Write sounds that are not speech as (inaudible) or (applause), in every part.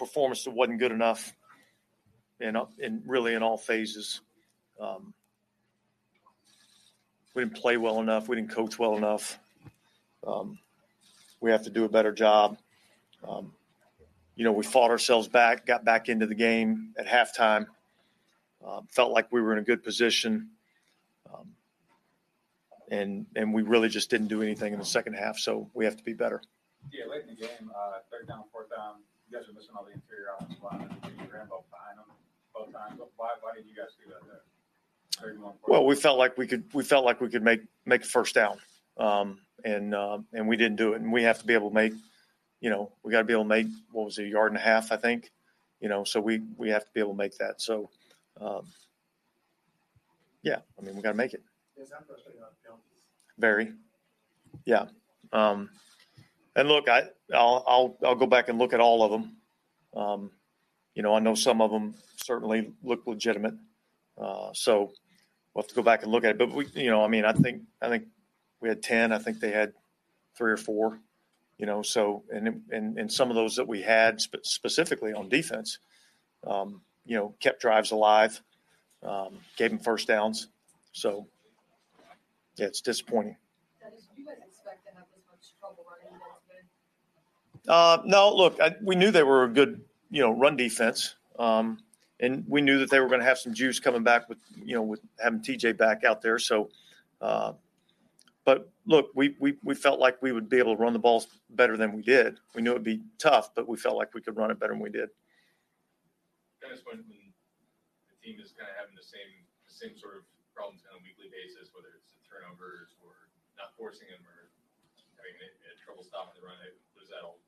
performance that wasn't good enough in, in really in all phases. Um, we didn't play well enough. We didn't coach well enough. Um, we have to do a better job. Um, you know, we fought ourselves back, got back into the game at halftime. Uh, felt like we were in a good position, um, and and we really just didn't do anything in the second half. So we have to be better. Yeah, late in the game, uh, third down, fourth down, you guys are missing all the interior offensive linemen. You ran both behind them both times. Why, why did you guys do that there? Well, we felt like we could. We felt like we could make make a first down, um, and uh, and we didn't do it. And we have to be able to make, you know, we got to be able to make what was it, a yard and a half, I think, you know. So we we have to be able to make that. So, um, yeah, I mean, we got to make it. Is that frustrating on penalties? Very, yeah. Um, and look, I I'll I'll I'll go back and look at all of them. Um, you know, I know some of them certainly look legitimate. Uh, so we'll have to go back and look at it. But we, you know, I mean, I think I think we had ten. I think they had three or four. You know, so and and and some of those that we had spe- specifically on defense, um, you know, kept drives alive, um, gave them first downs. So yeah, it's disappointing. Uh, no, look, I, we knew they were a good, you know, run defense. Um, and we knew that they were going to have some juice coming back with you know with having TJ back out there. So, uh, but look, we, we we felt like we would be able to run the balls better than we did. We knew it'd be tough, but we felt like we could run it better than we did. Dennis, when, the team is kind of having the same the same sort of problems on a weekly basis, whether it's the turnovers or not forcing them or having trouble stopping the run, does that all?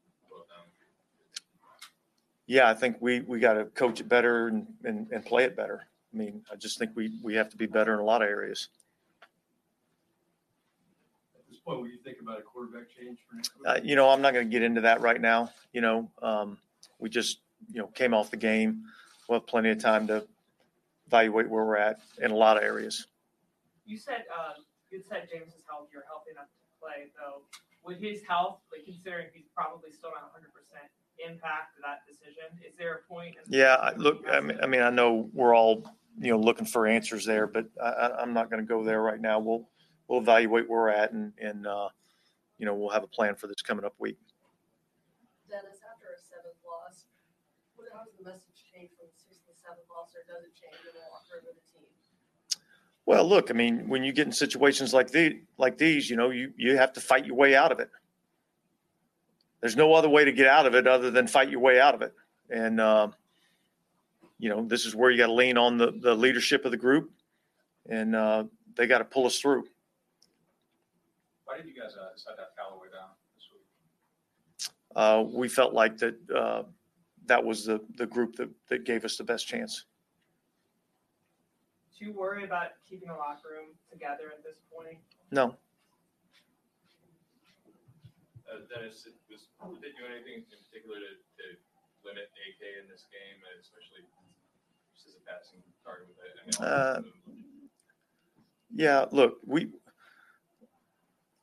Yeah, I think we, we got to coach it better and, and, and play it better. I mean, I just think we, we have to be better in a lot of areas. At this point, were you thinking about a quarterback change for next week? Uh, you know, I'm not going to get into that right now. You know, um, we just, you know, came off the game. We'll have plenty of time to evaluate where we're at in a lot of areas. You said um, you said Jameis's health. You're healthy enough to play, though. With his health, like considering he's probably still not 100 percent, impact that decision? Is there a point? in- Yeah, I- look, I mean, I mean, I know we're all, you know, looking for answers there, but I, I, I'm not going to go there right now. We'll, we'll evaluate where we're at and, and, uh, you know, we'll have a plan for this coming up week. Dennis, after a seventh loss, what, how does the message change from the sixth to seventh loss, or does it change in the locker room of the team? Well, look, I mean, when you get in situations like the, like these, you know, you, you have to fight your way out of it. There's no other way to get out of it other than fight your way out of it. And, uh, you know, this is where you got to lean on the, the leadership of the group, and uh, they got to pull us through. Why did you guys uh, decide to Callaway down this week? Uh, we felt like that uh, that was the, the group that, that gave us the best chance. Do you worry about keeping the locker room together at this point? No, Uh, Dennis, was, did you do anything in particular to, to limit AK in this game, especially just as a passing target with it? I mean, Uh, Yeah, look, we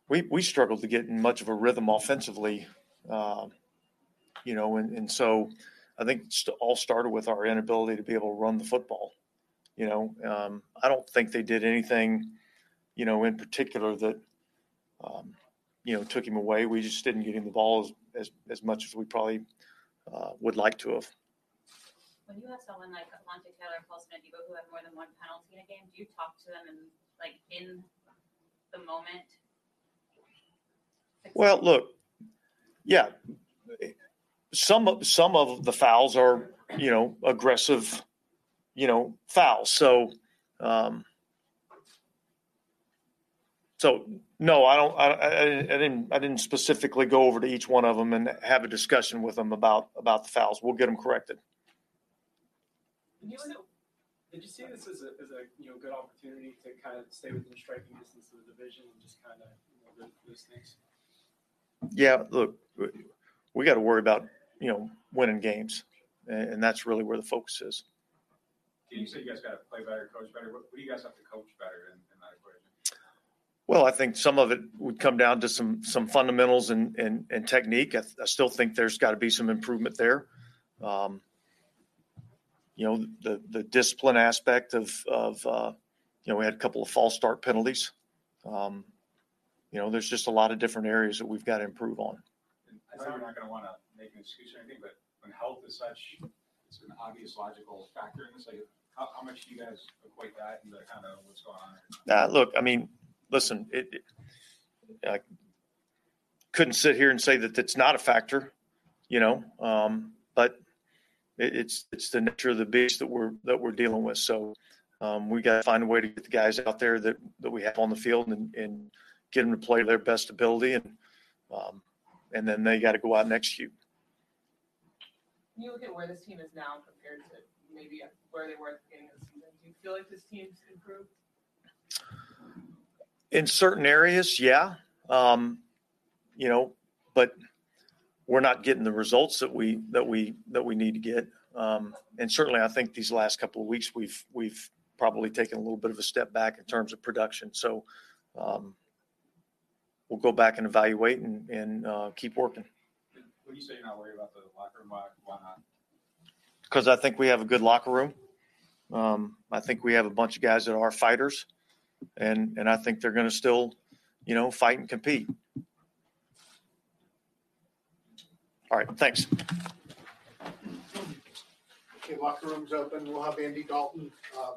we we struggled to get in much of a rhythm offensively, um, you know, and, and so I think it all started with our inability to be able to run the football. You know, um, I don't think they did anything, you know, in particular that, um, you know, took him away. We just didn't get him the ball as as, as much as we probably uh, would like to have. When you have someone like Alontae Taylor, Paulson Adebo who have more than one penalty in a game, do you talk to them and like in the moment? Well, look, yeah, some some of the fouls are you know aggressive, you know fouls. So, um, so no, I don't. I, I, I didn't. I didn't specifically go over to each one of them and have a discussion with them about about the fouls. We'll get them corrected. Did you, did you see this as a, as a you know good opportunity to kind of stay within striking distance of the division and just kind of you know, those, things? Yeah, look, we got to worry about you know winning games, and that's really where the focus is. You said you guys got to play better, coach better. What, what do you guys have to coach better in, in that equation? Well, I think some of it would come down to some some fundamentals and and, and technique. I, I still think there's got to be some improvement there. Um, you know, the, the discipline aspect of, of, uh, you know, we had a couple of false start penalties. Um, you know, there's just a lot of different areas that we've got to improve on. I know you're not gonna wanna make an excuse or anything, but when health is such, it's an obvious logical factor in this, like, how, how much do you guys equate that into kind of what's going on? Uh, look, I mean, listen, it, it, I couldn't sit here and say that it's not a factor, you know, um, but it, it's it's the nature of the beast that we're that we're dealing with. So um, we got to find a way to get the guys out there that that we have on the field and, and get them to play their best ability, and um, and then they got to go out and execute. When you look at where this team is now compared to maybe where they were at the beginning of the season, do you feel like this team's improved? In certain areas, yeah, um, you know, but we're not getting the results that we that we that we need to get. Um, and certainly, I think these last couple of weeks we've we've probably taken a little bit of a step back in terms of production. So um, we'll go back and evaluate and, and uh, keep working When you say you're not worried about the locker room, why, why not? Because I think we have a good locker room. Um, I think we have a bunch of guys that are fighters, and and I think they're going to still, you know, fight and compete. All right, thanks. Okay, locker room's open. We'll have Andy Dalton. Um,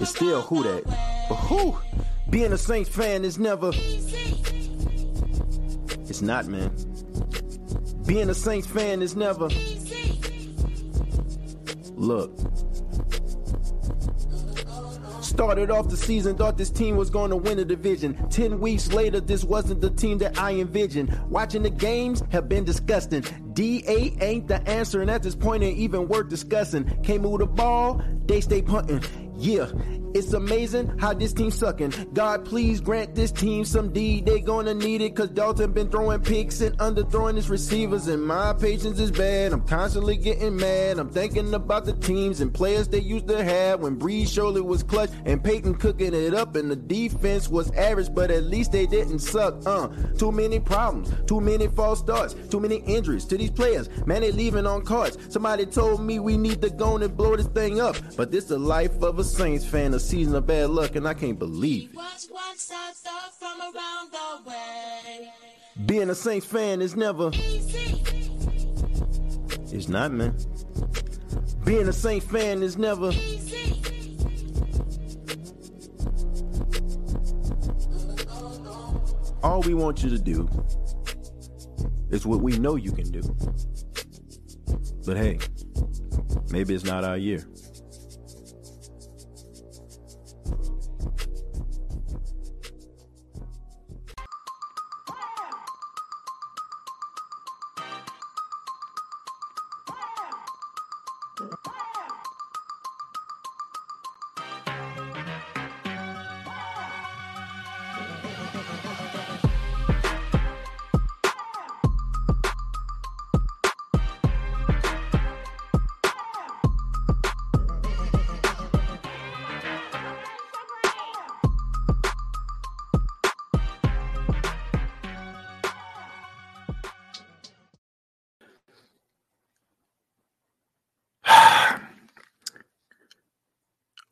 It's still who that. But who? Being a Saints fan is never. It's not, man. Being a Saints fan is never. Look. Started off the season, thought this team was going to win the division. Ten weeks later, this wasn't the team that I envisioned. Watching the games have been disgusting. DA ain't the answer, and at this point, ain't even worth discussing. Can't move the ball, they stay punting. Yeah, it's amazing how this team sucking. God, please grant this team some D. They gonna need it, cause Dalton been throwing picks and underthrowing his receivers, and my patience is bad. I'm constantly getting mad. I'm thinking about the teams and players they used to have when Brees surely was clutch and Peyton cooking it up, and the defense was average, but at least they didn't suck. Uh, too many problems, too many false starts, too many injuries to these players. Man, they leaving on cards. Somebody told me we need to go and blow this thing up, but this the life of a Saints fan, a season of bad luck, and I can't believe it. Being a Saints fan is never. It's not, man. Being a Saints fan is never. All we want you to do is what we know you can do. But hey, maybe it's not our year.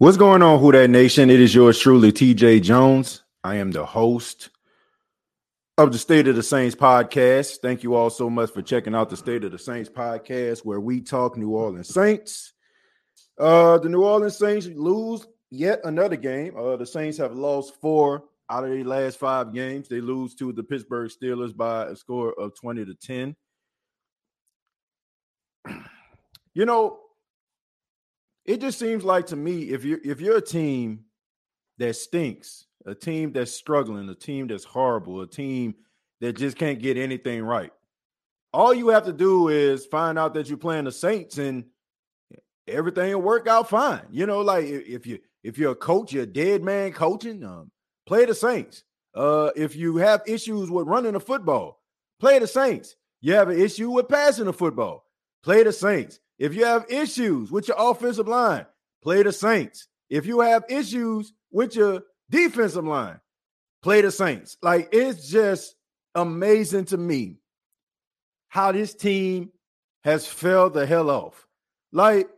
What's going on, Who That Nation? It is yours truly, TJ Jones. I am the host of the State of the Saints podcast. Thank you all so much for checking out the State of the Saints podcast, where we talk New Orleans Saints. Uh, the New Orleans Saints lose yet another game. Uh, the Saints have lost four out of their last five games. They lose to the Pittsburgh Steelers by a score of 20 to 10. (clears throat) You know, it just seems like to me if you're if you're a team that stinks, a team that's struggling, a team that's horrible, a team that just can't get anything right, all you have to do is find out that you're playing the Saints and everything will work out fine. You know, like if you if you're a coach, you're a dead man coaching, um, play the Saints. Uh, if you have issues with running the football, play the Saints. You have an issue with passing the football, play the Saints. If you have issues with your offensive line, play the Saints. If you have issues with your defensive line, play the Saints. Like it's just amazing to me how this team has fell the hell off. Like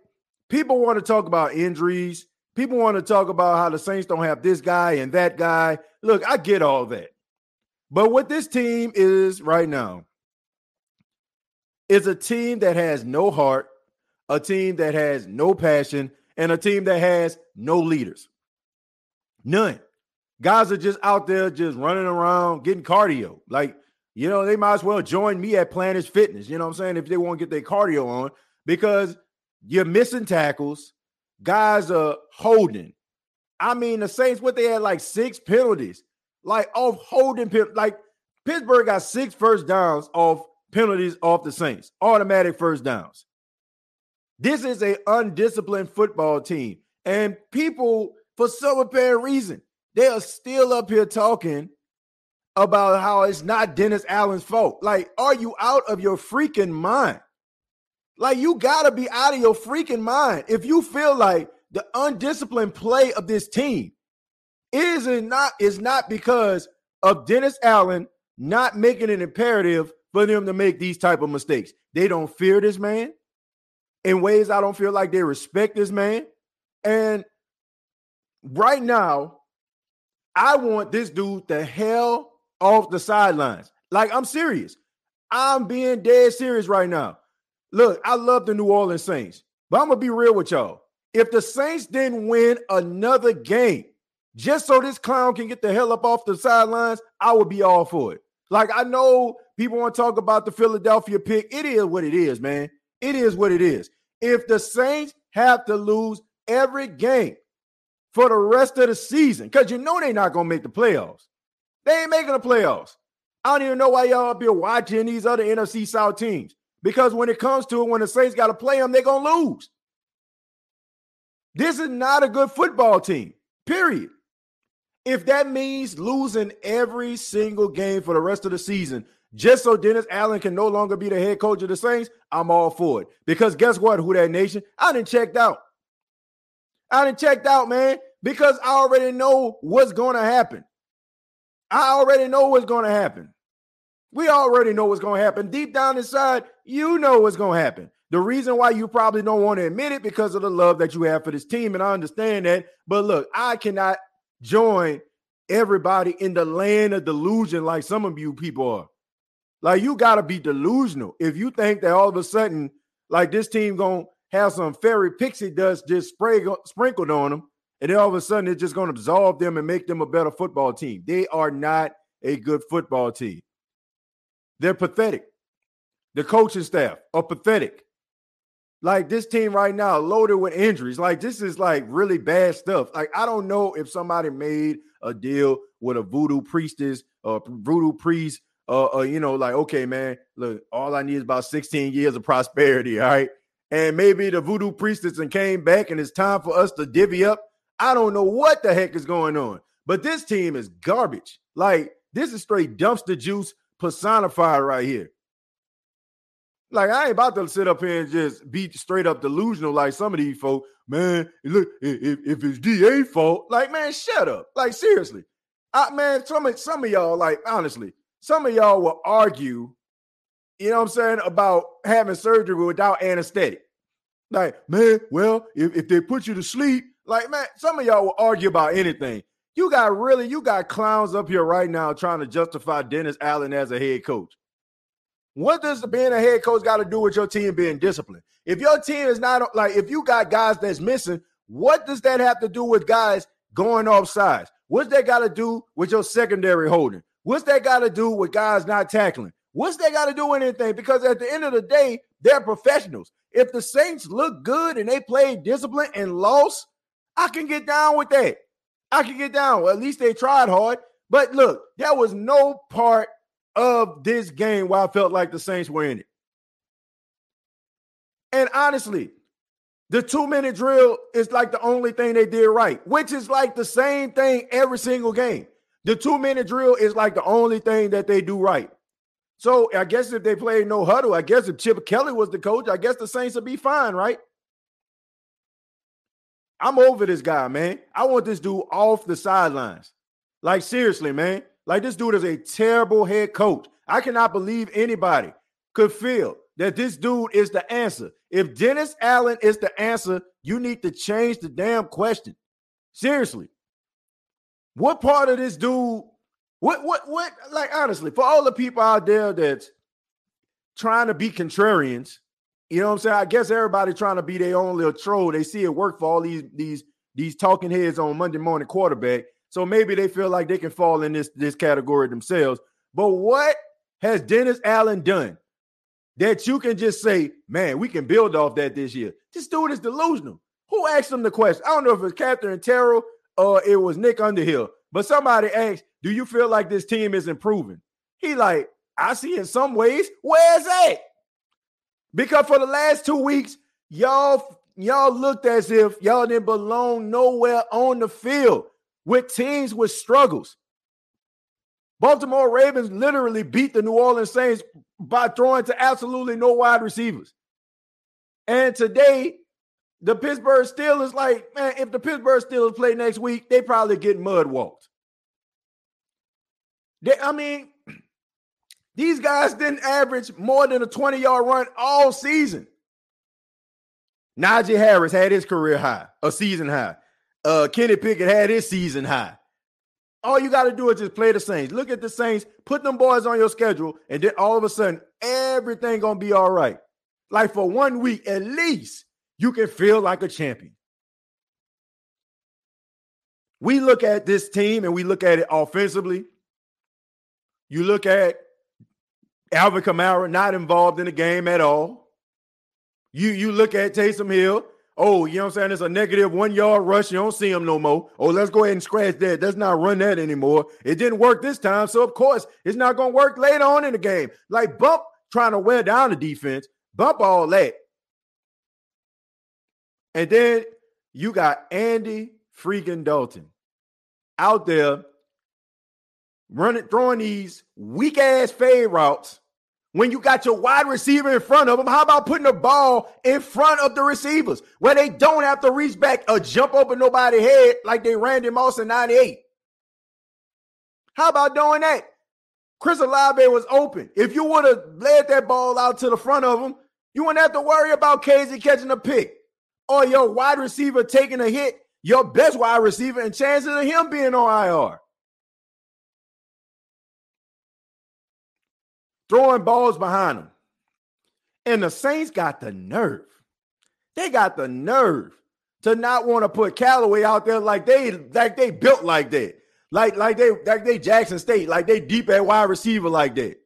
people want to talk about injuries. People want to talk about how the Saints don't have this guy and that guy. Look, I get all that. But what this team is right now is a team that has no heart, a team that has no passion, and a team that has no leaders. None. Guys are just out there just running around getting cardio. Like, you know, they might as well join me at Planet Fitness. You know what I'm saying? If they want to get their cardio on, because you're missing tackles, guys are holding. I mean, the Saints, what they had like six penalties, like off holding, like Pittsburgh got six first downs off penalties off the Saints, automatic first downs. This is a undisciplined football team. And people, for some apparent reason, they are still up here talking about how it's not Dennis Allen's fault. Like, are you out of your freaking mind? Like, you got to be out of your freaking mind. If you feel like the undisciplined play of this team is not is not because of Dennis Allen not making it imperative for them to make these type of mistakes. They don't fear this man in ways I don't feel like they respect this man. And right now, I want this dude the hell off the sidelines. Like I'm serious. I'm being dead serious right now. Look, I love the New Orleans Saints, but I'm gonna be real with y'all. If the Saints didn't win another game just so this clown can get the hell up off the sidelines, I would be all for it. Like I know people want to talk about the Philadelphia pick. It is what it is, man. It is what it is. If the Saints have to lose every game for the rest of the season, because you know they're not gonna make the playoffs. They ain't making the playoffs. I don't even know why y'all here watching these other NFC South teams. Because when it comes to it, when the Saints got to play them, they're gonna lose. This is not a good football team. Period. If that means losing every single game for the rest of the season, just so Dennis Allen can no longer be the head coach of the Saints, I'm all for it. Because guess what, who that nation? I didn't checked out. I didn't checked out, man, because I already know what's going to happen. I already know what's going to happen. We already know what's going to happen. Deep down inside, you know what's going to happen. The reason why you probably don't want to admit it because of the love that you have for this team, and I understand that. But look, I cannot join everybody in the land of delusion like some of you people are. Like you got to be delusional if you think that all of a sudden, like this team gonna have some fairy pixie dust just spray, sprinkled on them, and then all of a sudden it's just gonna absolve them and make them a better football team. They are not a good football team. They're pathetic. The coaching staff are pathetic. Like this team right now, loaded with injuries. Like this is like really bad stuff. Like I don't know if somebody made a deal with a voodoo priestess or voodoo priest. Uh, uh, you know, like okay, man, look, all I need is about 16 years of prosperity. All right, and maybe the voodoo priestess and came back, and it's time for us to divvy up. I don't know what the heck is going on, but this team is garbage. Like this is straight dumpster juice personified right here. Like I ain't about to sit up here and just be straight up delusional like some of these folks. Man, look, if, if it's DA fault, like man, shut up. Like seriously, I, man, some of some of y'all, like honestly, some of y'all will argue, you know what I'm saying, about having surgery without anesthetic. Like, man, well, if, if they put you to sleep, like man, some of y'all will argue about anything. You got really, you got clowns up here right now trying to justify Dennis Allen as a head coach. What does being a head coach got to do with your team being disciplined? If your team is not like, if you got guys that's missing, what does that have to do with guys going off sides? What's that got to do with your secondary holding? What's that got to do with guys not tackling? What's that got to do with anything? Because at the end of the day, they're professionals. If the Saints look good and they play discipline and lost, I can get down with that. I can get down. Well, at least they tried hard. But look, there was no part of this game where I felt like the Saints were in it. And honestly, the two minute drill is like the only thing they did right, which is like the same thing every single game. The two minute drill is like the only thing that they do right. So I guess if they play no huddle, I guess if Chip Kelly was the coach, I guess the Saints would be fine, right? I'm over this guy, man. I want this dude off the sidelines. Like, seriously, man. Like, this dude is a terrible head coach. I cannot believe anybody could feel that this dude is the answer. If Dennis Allen is the answer, you need to change the damn question. Seriously. What part of this dude, what, what, what, like, honestly, for all the people out there that's trying to be contrarians, you know what I'm saying? I guess everybody trying to be their own little troll. They see it work for all these these these talking heads on Monday morning quarterback. So maybe they feel like they can fall in this this category themselves. But what has Dennis Allen done that you can just say, man, we can build off that this year? This dude is delusional. Who asked him the question? I don't know if it's Katherine Terrell or it was Nick Underhill, but somebody asked, Do you feel like this team is improving? He like, I see in some ways, where's that? Because for the last two weeks, y'all y'all looked as if y'all didn't belong nowhere on the field with teams with struggles. Baltimore Ravens literally beat the New Orleans Saints by throwing to absolutely no wide receivers. And today, the Pittsburgh Steelers, like, man, if the Pittsburgh Steelers play next week, they probably get mud walked. They, I mean, (clears throat) these guys didn't average more than a 20 yard run all season. Najee Harris had his career high, a season high. Uh, Kenny Pickett had his season high. All you got to do is just play the Saints. Look at the Saints, put them boys on your schedule, and then all of a sudden, everything gonna be all right. Like for one week at least, you can feel like a champion. We look at this team and we look at it offensively. You look at Alvin Kamara not involved in the game at all. You you look at Taysom Hill. Oh, you know what I'm saying? It's a negative one yard rush. You don't see him no more. Oh, let's go ahead and scratch that. Let's not run that anymore. It didn't work this time. So, of course, it's not going to work later on in the game. Like Bump trying to wear down the defense, bump all that. And then you got Andy freaking Dalton out there running, throwing these weak ass fade routes when you got your wide receiver in front of them, how about putting the ball in front of the receivers where they don't have to reach back or jump over nobody's head like they Randy Moss in 98? How about doing that? Chris Olave was open. If you would have led that ball out to the front of him, you wouldn't have to worry about Casey catching a pick or your wide receiver taking a hit, your best wide receiver, and chances of him being on IR. throwing balls behind him. And the Saints got the nerve. They got the nerve to not want to put Callaway out there like they like they built like that. Like like they like they Jackson State, like they deep at wide receiver like that.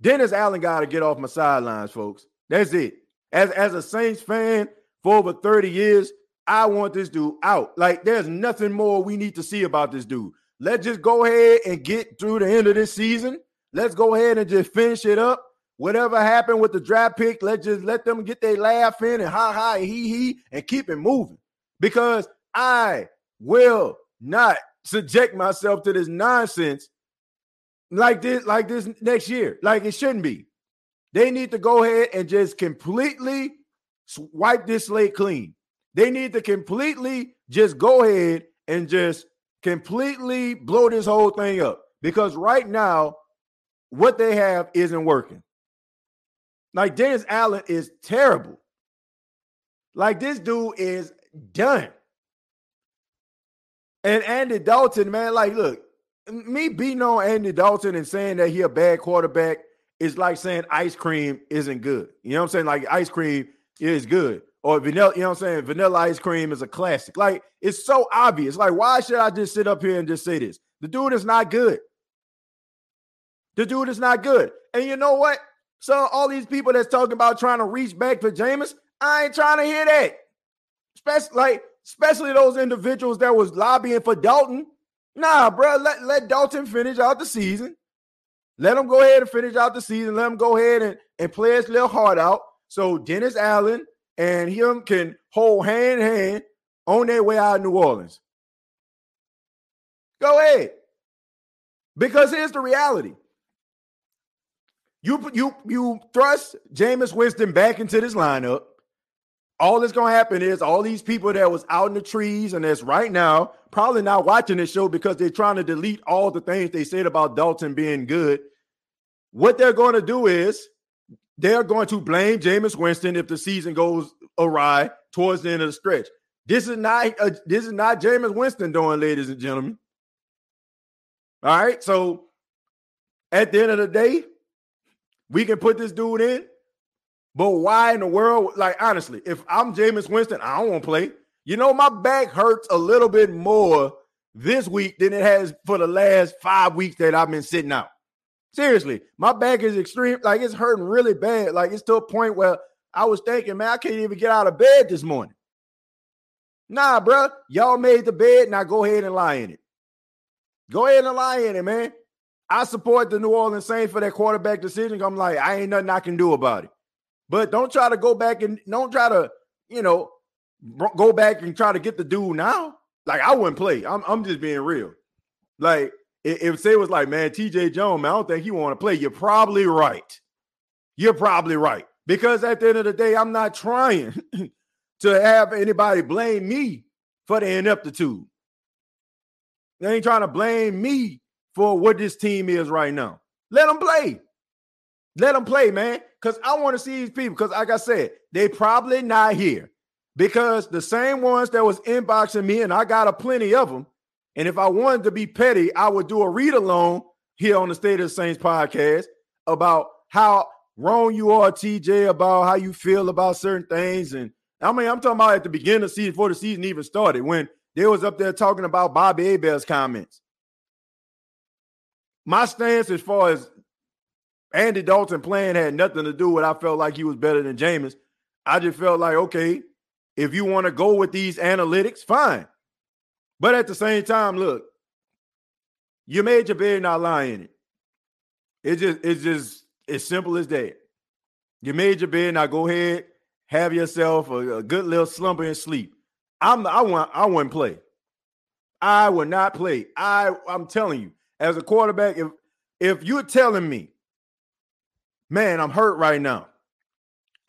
Dennis Allen got to get off my sidelines, folks. That's it. As as a Saints fan for over 30 years, I want this dude out. Like there's nothing more we need to see about this dude. Let's just go ahead and get through the end of this season. Let's go ahead and just finish it up. Whatever happened with the draft pick, let's just let them get their laugh in and ha ha and he he and keep it moving. Because I will not subject myself to this nonsense like this, like this next year. Like it shouldn't be. They need to go ahead and just completely wipe this slate clean. They need to completely just go ahead and just completely blow this whole thing up because right now, what they have isn't working. Like Dennis Allen is terrible. Like this dude is done. And Andy Dalton, man, like, look, me beating on Andy Dalton and saying that he a bad quarterback is like saying ice cream isn't good. You know what I'm saying? Like ice cream is good or vanilla, you know what I'm saying? Vanilla ice cream is a classic. Like it's so obvious. Like, why should I just sit up here and just say this? The dude is not good. The dude is not good. And you know what? So all these people that's talking about trying to reach back for Jameis, I ain't trying to hear that. Especially like, especially those individuals that was lobbying for Dalton. Nah, bro, let, let Dalton finish out the season. Let them go ahead and finish out the season. Let them go ahead and, and play his little heart out. So Dennis Allen and him can hold hand in hand on their way out of New Orleans. Go ahead. Because here's the reality. You you you thrust Jameis Winston back into this lineup. All that's gonna happen is all these people that was out in the trees and that's right now probably not watching this show because they're trying to delete all the things they said about Dalton being good. What they're going to do is they're going to blame Jameis Winston if the season goes awry towards the end of the stretch. This is not uh, this is not Jameis Winston doing, ladies and gentlemen. All right, so at the end of the day, we can put this dude in, but why in the world? Like honestly, if I'm Jameis Winston, I don't want to play. You know, my back hurts a little bit more this week than it has for the last five weeks that I've been sitting out. Seriously, my back is extreme. Like it's hurting really bad. Like it's to a point where I was thinking, man, I can't even get out of bed this morning. Nah, bro, y'all made the bed. Now go ahead and lie in it. Go ahead and lie in it, man. I support the New Orleans Saints for that quarterback decision. I'm like, I ain't nothing I can do about it. But don't try to go back and don't try to, you know, go back and try to get the dude now. Like I wouldn't play. I'm I'm just being real. Like if say it was like, man, TJ Jones, man, I don't think he want to play. You're probably right. You're probably right. Because at the end of the day, I'm not trying (laughs) to have anybody blame me for the ineptitude. They ain't trying to blame me for what this team is right now. Let them play. Let them play, man. Because I want to see these people. Because, like I said, they probably not here. Because the same ones that was inboxing me, and I got a plenty of them, and if I wanted to be petty, I would do a read along here on the State of the Saints podcast about how wrong you are, TJ, about how you feel about certain things. And I mean, I'm talking about at the beginning of the season, before the season even started, when they was up there talking about Bobby Hebert's comments. My stance as far as Andy Dalton playing had nothing to do with I felt like he was better than Jameis. I just felt like, okay, if you want to go with these analytics, fine. But at the same time, look, you made your bed, not lie in it. It's just, it's just as simple as that. You made your bed, now go ahead, have yourself a, a good little slumber and sleep. I'm, I want, I wouldn't play. I would not play. I, I'm telling you, as a quarterback, if, if you're telling me, man, I'm hurt right now.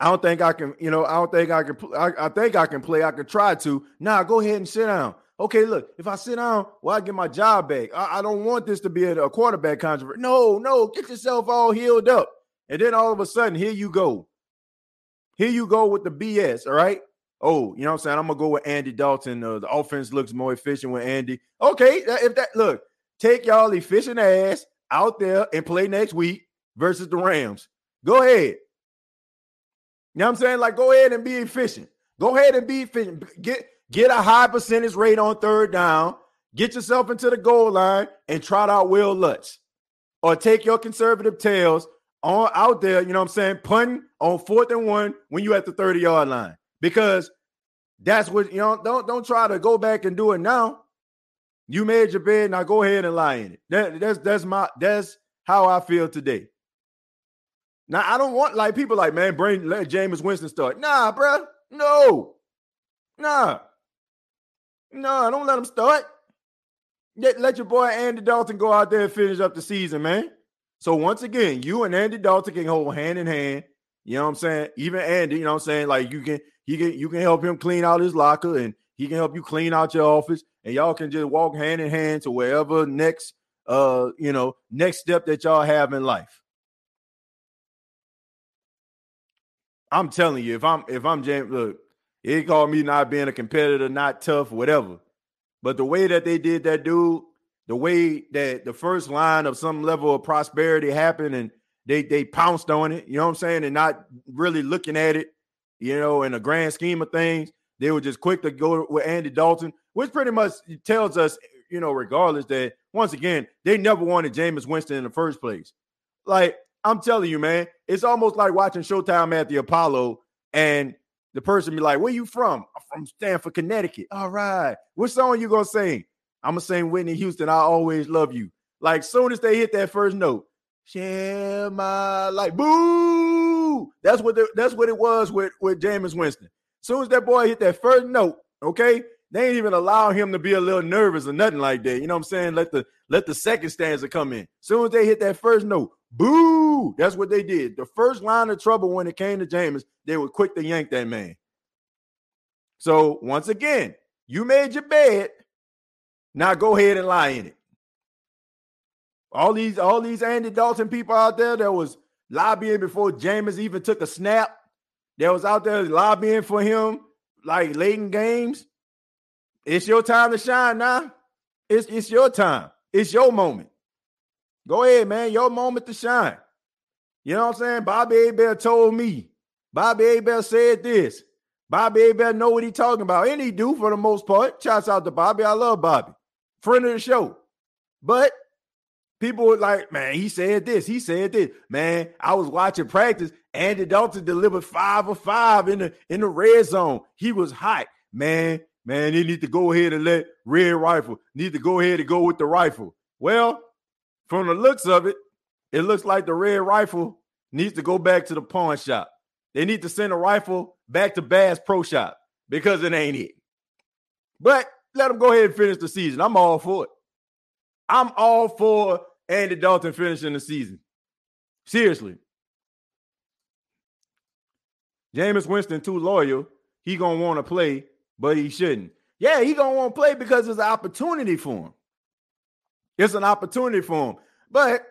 I don't think I can, you know, I don't think I can, I, I think I can play. I can try to. Now nah, go ahead and sit down okay, look, if I sit down, well, I get my job back. I, I don't want this to be a, a quarterback controversy. No, no, get yourself all healed up. And then all of a sudden, here you go. Here you go with the BS, all right? Oh, you know what I'm saying? I'm gonna go with Andy Dalton. Uh, the offense looks more efficient with Andy. Okay, if that look, take y'all efficient ass out there and play next week versus the Rams. Go ahead. You know what I'm saying? Like, go ahead and be efficient. Go ahead and be efficient. Get Get a high percentage rate on third down. Get yourself into the goal line and trot out Wil Lutz. Or take your conservative tails on out there, you know what I'm saying, punting on fourth and one when you at the 30 yard line. Because that's what you know. Don't don't try to go back and do it now. You made your bed, now go ahead and lie in it. That, that's that's my that's how I feel today. Now I don't want like people like man, bring let Jameis Winston start. Nah, bro, no, nah. No, don't let him start. Let, let your boy Andy Dalton go out there and finish up the season, man. So once again, you and Andy Dalton can hold hand in hand. You know what I'm saying? Even Andy, you know what I'm saying? Like you can you can you can help him clean out his locker and he can help you clean out your office and y'all can just walk hand in hand to wherever next uh you know next step that y'all have in life. I'm telling you, if I'm if I'm Jameis, look, he called me not being a competitor, not tough, whatever. But the way that they did that, dude, the way that the first line of some level of prosperity happened and they they pounced on it, you know what I'm saying, and not really looking at it, you know, in the grand scheme of things, they were just quick to go with Andy Dalton, which pretty much tells us, you know, regardless that once again, they never wanted Jameis Winston in the first place. Like I'm telling you, man, it's almost like watching Showtime at the Apollo and the person be like, "Where you from?" I'm from Stamford, Connecticut. All right, what song you gonna sing? I'm gonna sing Whitney Houston. I always love you. Like soon as they hit that first note, share my like boo. That's what the, that's what it was with with Jameis Winston. Soon as that boy hit that first note, okay, they ain't even allow him to be a little nervous or nothing like that. You know what I'm saying? Let the let the second stanza come in. Soon as they hit that first note, Boo! That's what they did. The first line of trouble when it came to Jameis, they were quick to yank that man. So once again, you made your bed. Now go ahead and lie in it. All these, all these Andy Dalton people out there that was lobbying before Jameis even took a snap. That was out there lobbying for him, like late in games. It's your time to shine now. It's it's your time. It's your moment. Go ahead, man. Your moment to shine. You know what I'm saying? Bobby Hebert told me. Bobby Hebert said this. Bobby Hebert know what he talking about. And he do for the most part. Shouts out to Bobby. I love Bobby. Friend of the show. But people were like, man, he said this. He said this. Man, I was watching practice. Andy Dalton delivered five of five in the in the red zone. He was hot. Man, man, they need to go ahead and let red rifle. Need to go ahead and go with the rifle. Well, from the looks of it, it looks like the red rifle needs to go back to the pawn shop. They need to send a rifle back to Bass Pro Shop because it ain't it. But let them go ahead and finish the season. I'm all for it. I'm all for Andy Dalton finishing the season. Seriously. Jameis Winston too loyal. He gonna want to play, but he shouldn't. Yeah, he gonna want to play because it's an opportunity for him. It's an opportunity for him. But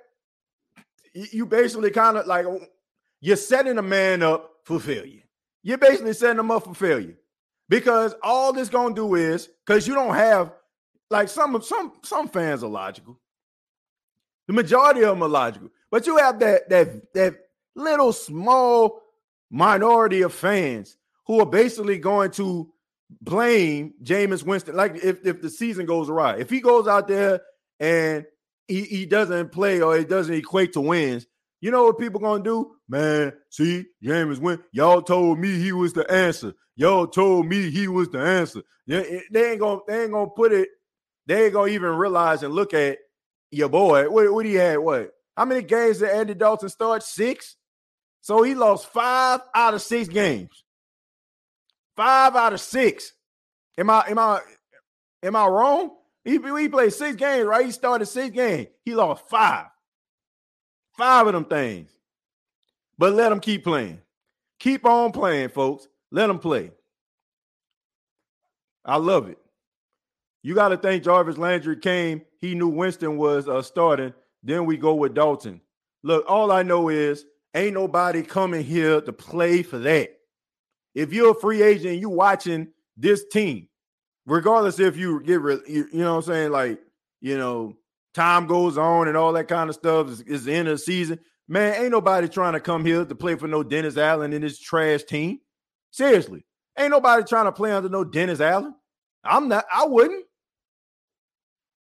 you basically kind of like you're setting a man up for failure. You're basically setting him up for failure because all this gonna do is because you don't have like some some some fans are logical. The majority of them are logical, but you have that that that little small minority of fans who are basically going to blame Jameis Winston. Like if, if the season goes awry, if he goes out there and he, he doesn't play or it doesn't equate to wins, you know what people gonna do? Man, see, James win. Y'all told me he was the answer. Y'all told me he was the answer. They, eh, they ain't gonna they ain't gonna put it. They ain't gonna even realize and look at your boy. What, what he had? What? How many games did Andy Dalton start? Six. So he lost five out of six games. Five out of six. Am I am I am I wrong? He, he played six games, right? He started six games. He lost five. Five of them things. But let them keep playing. Keep on playing, folks. Let them play. I love it. You got to think Jarvis Landry came. He knew Winston was uh, starting. Then we go with Dalton. Look, all I know is ain't nobody coming here to play for that. If you're a free agent, you watching this team, regardless if you get, you, you know what I'm saying, like, you know, time goes on and all that kind of stuff is, is the end of the season. Man, ain't nobody trying to come here to play for no Dennis Allen and his trash team. Seriously. Ain't nobody trying to play under no Dennis Allen. I'm not, I wouldn't.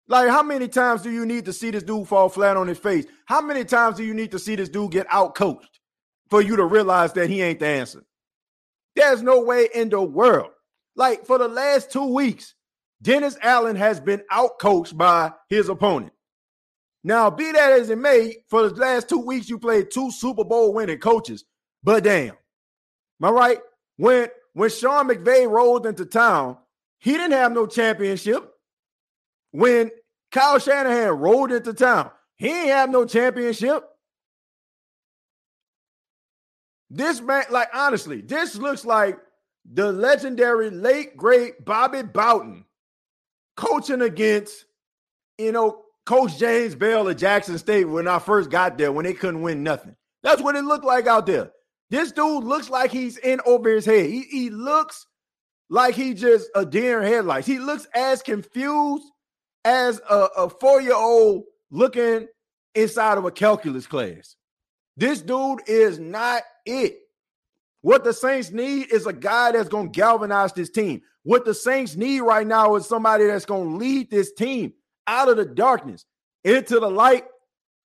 Like, how many times do you need to see this dude fall flat on his face? How many times do you need to see this dude get out coached for you to realize that he ain't the answer? There's no way in the world. Like, for the last two weeks, Dennis Allen has been outcoached by his opponent. Now, be that as it may, for the last two weeks, you played two Super Bowl winning coaches. But damn, am I right? When when Sean McVay rolled into town, he didn't have no championship. When Kyle Shanahan rolled into town, he didn't have no championship. This man, like honestly, this looks like the legendary late great Bobby Bowden coaching against, you know, Coach James Bell at Jackson State when I first got there when they couldn't win nothing. That's what it looked like out there. This dude looks like he's in over his head. He, he looks like he just a deer in headlights. He looks as confused as a, a four year old looking inside of a calculus class. This dude is not it. What the Saints need is a guy that's going to galvanize this team. What the Saints need right now is somebody that's going to lead this team out of the darkness into the light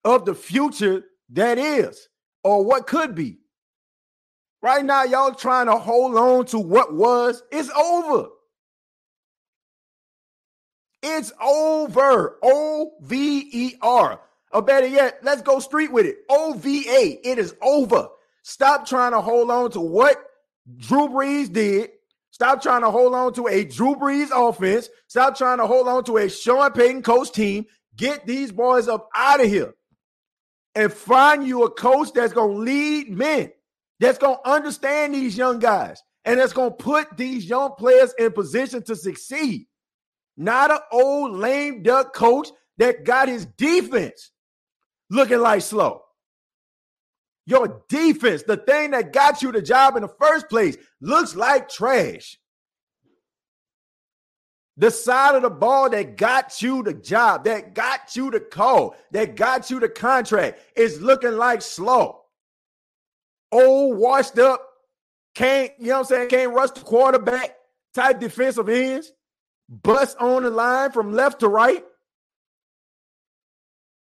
of the future that is, or what could be. Right now, y'all trying to hold on to what was. It's over. It's over. O V E R. Or better yet, let's go street with it. O V A. It is over. Stop trying to hold on to what Drew Brees did Stop trying to hold on to a Drew Brees offense. Stop trying to hold on to a Sean Payton coach team. Get these boys up out of here and find you a coach that's going to lead men, that's going to understand these young guys, and that's going to put these young players in position to succeed. Not an old lame duck coach that got his defense looking like slow. Your defense, the thing that got you the job in the first place, looks like trash. The side of the ball that got you the job, that got you the call, that got you the contract is looking like slow. Old, washed up, can't, you know what I'm saying, can't rush the quarterback type defensive ends, bust on the line from left to right.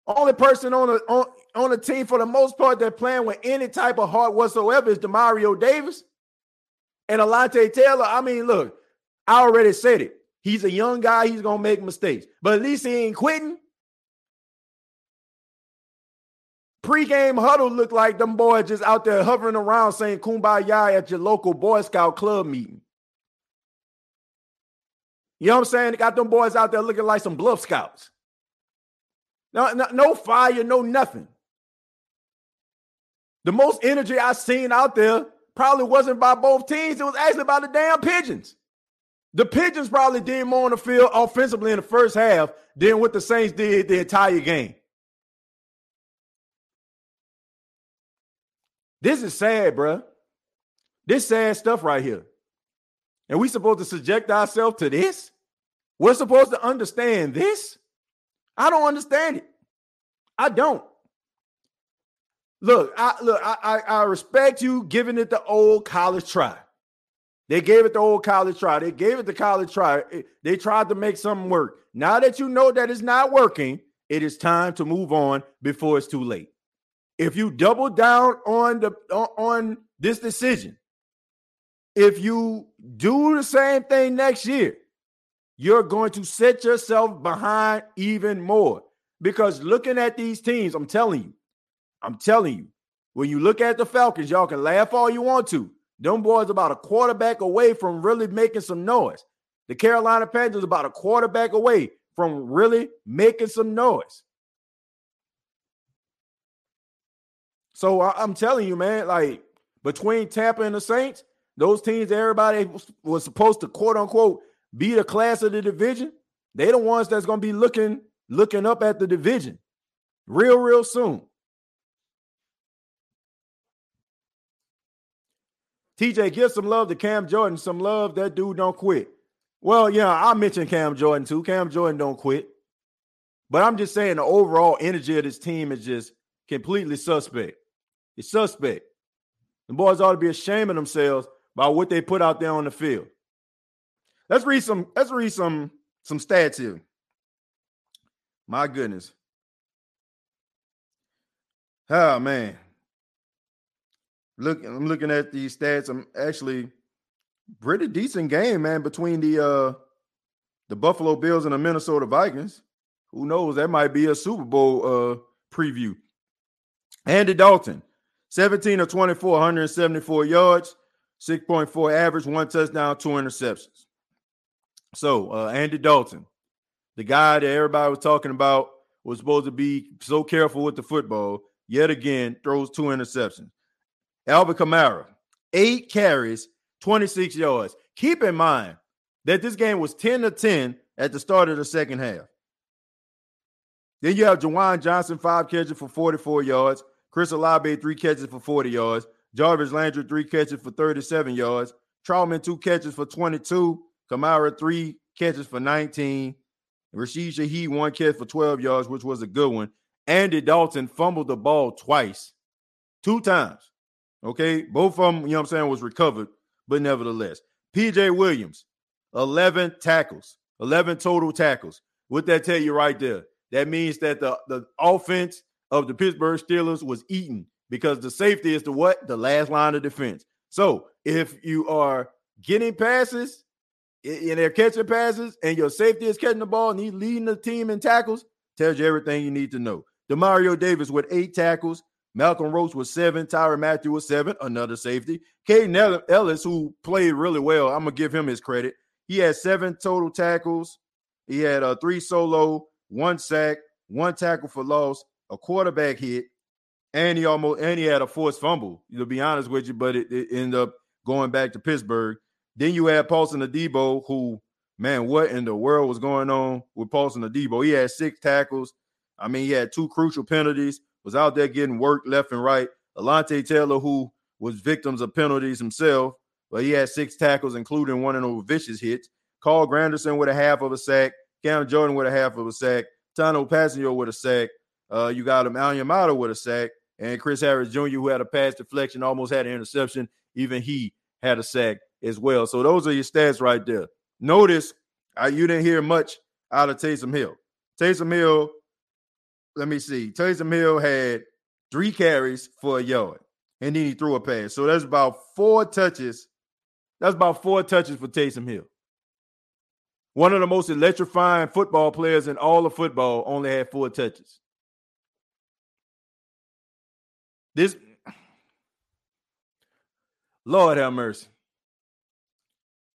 Only person on the on, on the team for the most part that playing with any type of heart whatsoever is Demario Davis and Alontae Taylor. I mean, look, I already said it. He's a young guy. He's gonna make mistakes, but at least he ain't quitting. Pre-game huddle looked like them boys just out there hovering around saying "Kumbaya" at your local Boy Scout club meeting. You know what I'm saying? They got them boys out there looking like some bluff scouts. No, no, no fire, no nothing. The most energy I seen out there probably wasn't by both teams. It was actually by the damn pigeons. The Pigeons probably did more on the field offensively in the first half than what the Saints did the entire game. This is sad, bro. This sad stuff right here. And we supposed to subject ourselves to this? We're supposed to understand this? I don't understand it. I don't. Look, I look, I, I, I respect you giving it the old college try. They gave it the old college try. They gave it the college try. They tried to make something work. Now that you know that it's not working, it is time to move on before it's too late. If you double down on the on this decision, if you do the same thing next year, you're going to set yourself behind even more. Because looking at these teams, I'm telling you, I'm telling you, when you look at the Falcons, y'all can laugh all you want to. Them boys about a quarterback away from really making some noise. The Carolina Panthers about a quarterback away from really making some noise. So I, am telling you, man, like between Tampa and the Saints, those teams everybody was supposed to quote unquote be the class of the division. They the ones that's gonna be looking looking up at the division real, real soon. TJ, give some love to Cam Jordan. Some love. That dude don't quit. Well, yeah, I mentioned Cam Jordan too. Cam Jordan don't quit. But I'm just saying the overall energy of this team is just completely suspect. It's suspect. The boys ought to be ashamed of themselves by what they put out there on the field. Let's read some, let's read some some stats here. My goodness. Oh man. Look, I'm looking at these stats. I'm actually pretty decent game, man, between the uh the Buffalo Bills and the Minnesota Vikings. Who knows? That might be a Super Bowl uh preview. Andy Dalton, 17 of 24, 174 yards, 6.4 average, one touchdown, two interceptions. So, uh, Andy Dalton, the guy that everybody was talking about, was supposed to be so careful with the football, yet again throws two interceptions. Alvin Kamara, eight carries, 26 yards. Keep in mind that this game was 10 to 10 at the start of the second half. Then you have Juwan Johnson, five catches for 44 yards. Chris Olave, three catches for 40 yards. Jarvis Landry, three catches for 37 yards. Trautman, two catches for 22. Kamara, three catches for 19. Rashid Shaheed, one catch for 12 yards, which was a good one. Andy Dalton fumbled the ball twice, two times. Okay. Both of them, you know what I'm saying, was recovered, but nevertheless. PJ Williams, 11 tackles, 11 total tackles. What that tell you right there? That means that the, the offense of the Pittsburgh Steelers was eaten because the safety is the what? The last line of defense. So if you are getting passes and they're catching passes and your safety is catching the ball and he's leading the team in tackles, tells you everything you need to know. Demario Davis with eight tackles, Malcolm Roach was seven. Tyrann Mathieu was seven, another safety. Kaden Elliss, who played really well, I'm gonna give him his credit. He had seven total tackles. He had uh, three solo, one sack, one tackle for loss, a quarterback hit, and he almost and he had a forced fumble. To be honest with you, but it, it ended up going back to Pittsburgh. Then you had Paulson Adebo, who man, what in the world was going on with Paulson Adebo? He had six tackles. I mean, he had two crucial penalties. Was out there getting work left and right. Alontae Taylor, who was victims of penalties himself, but he had six tackles, including one of those vicious hits. Carl Granderson with a half of a sack. Cam Jordan with a half of a sack. Tanoh Kpassagnon with a sack. Uh, you got him Onyemata with a sack. And Chris Harris Jr., who had a pass deflection, almost had an interception. Even he had a sack as well. So those are your stats right there. Notice uh, you didn't hear much out of Taysom Hill. Taysom Hill, let me see. Taysom Hill had three carries for a yard, and then he threw a pass. So that's about four touches. That's about four touches for Taysom Hill. One of the most electrifying football players in all of football only had four touches. This Lord have mercy.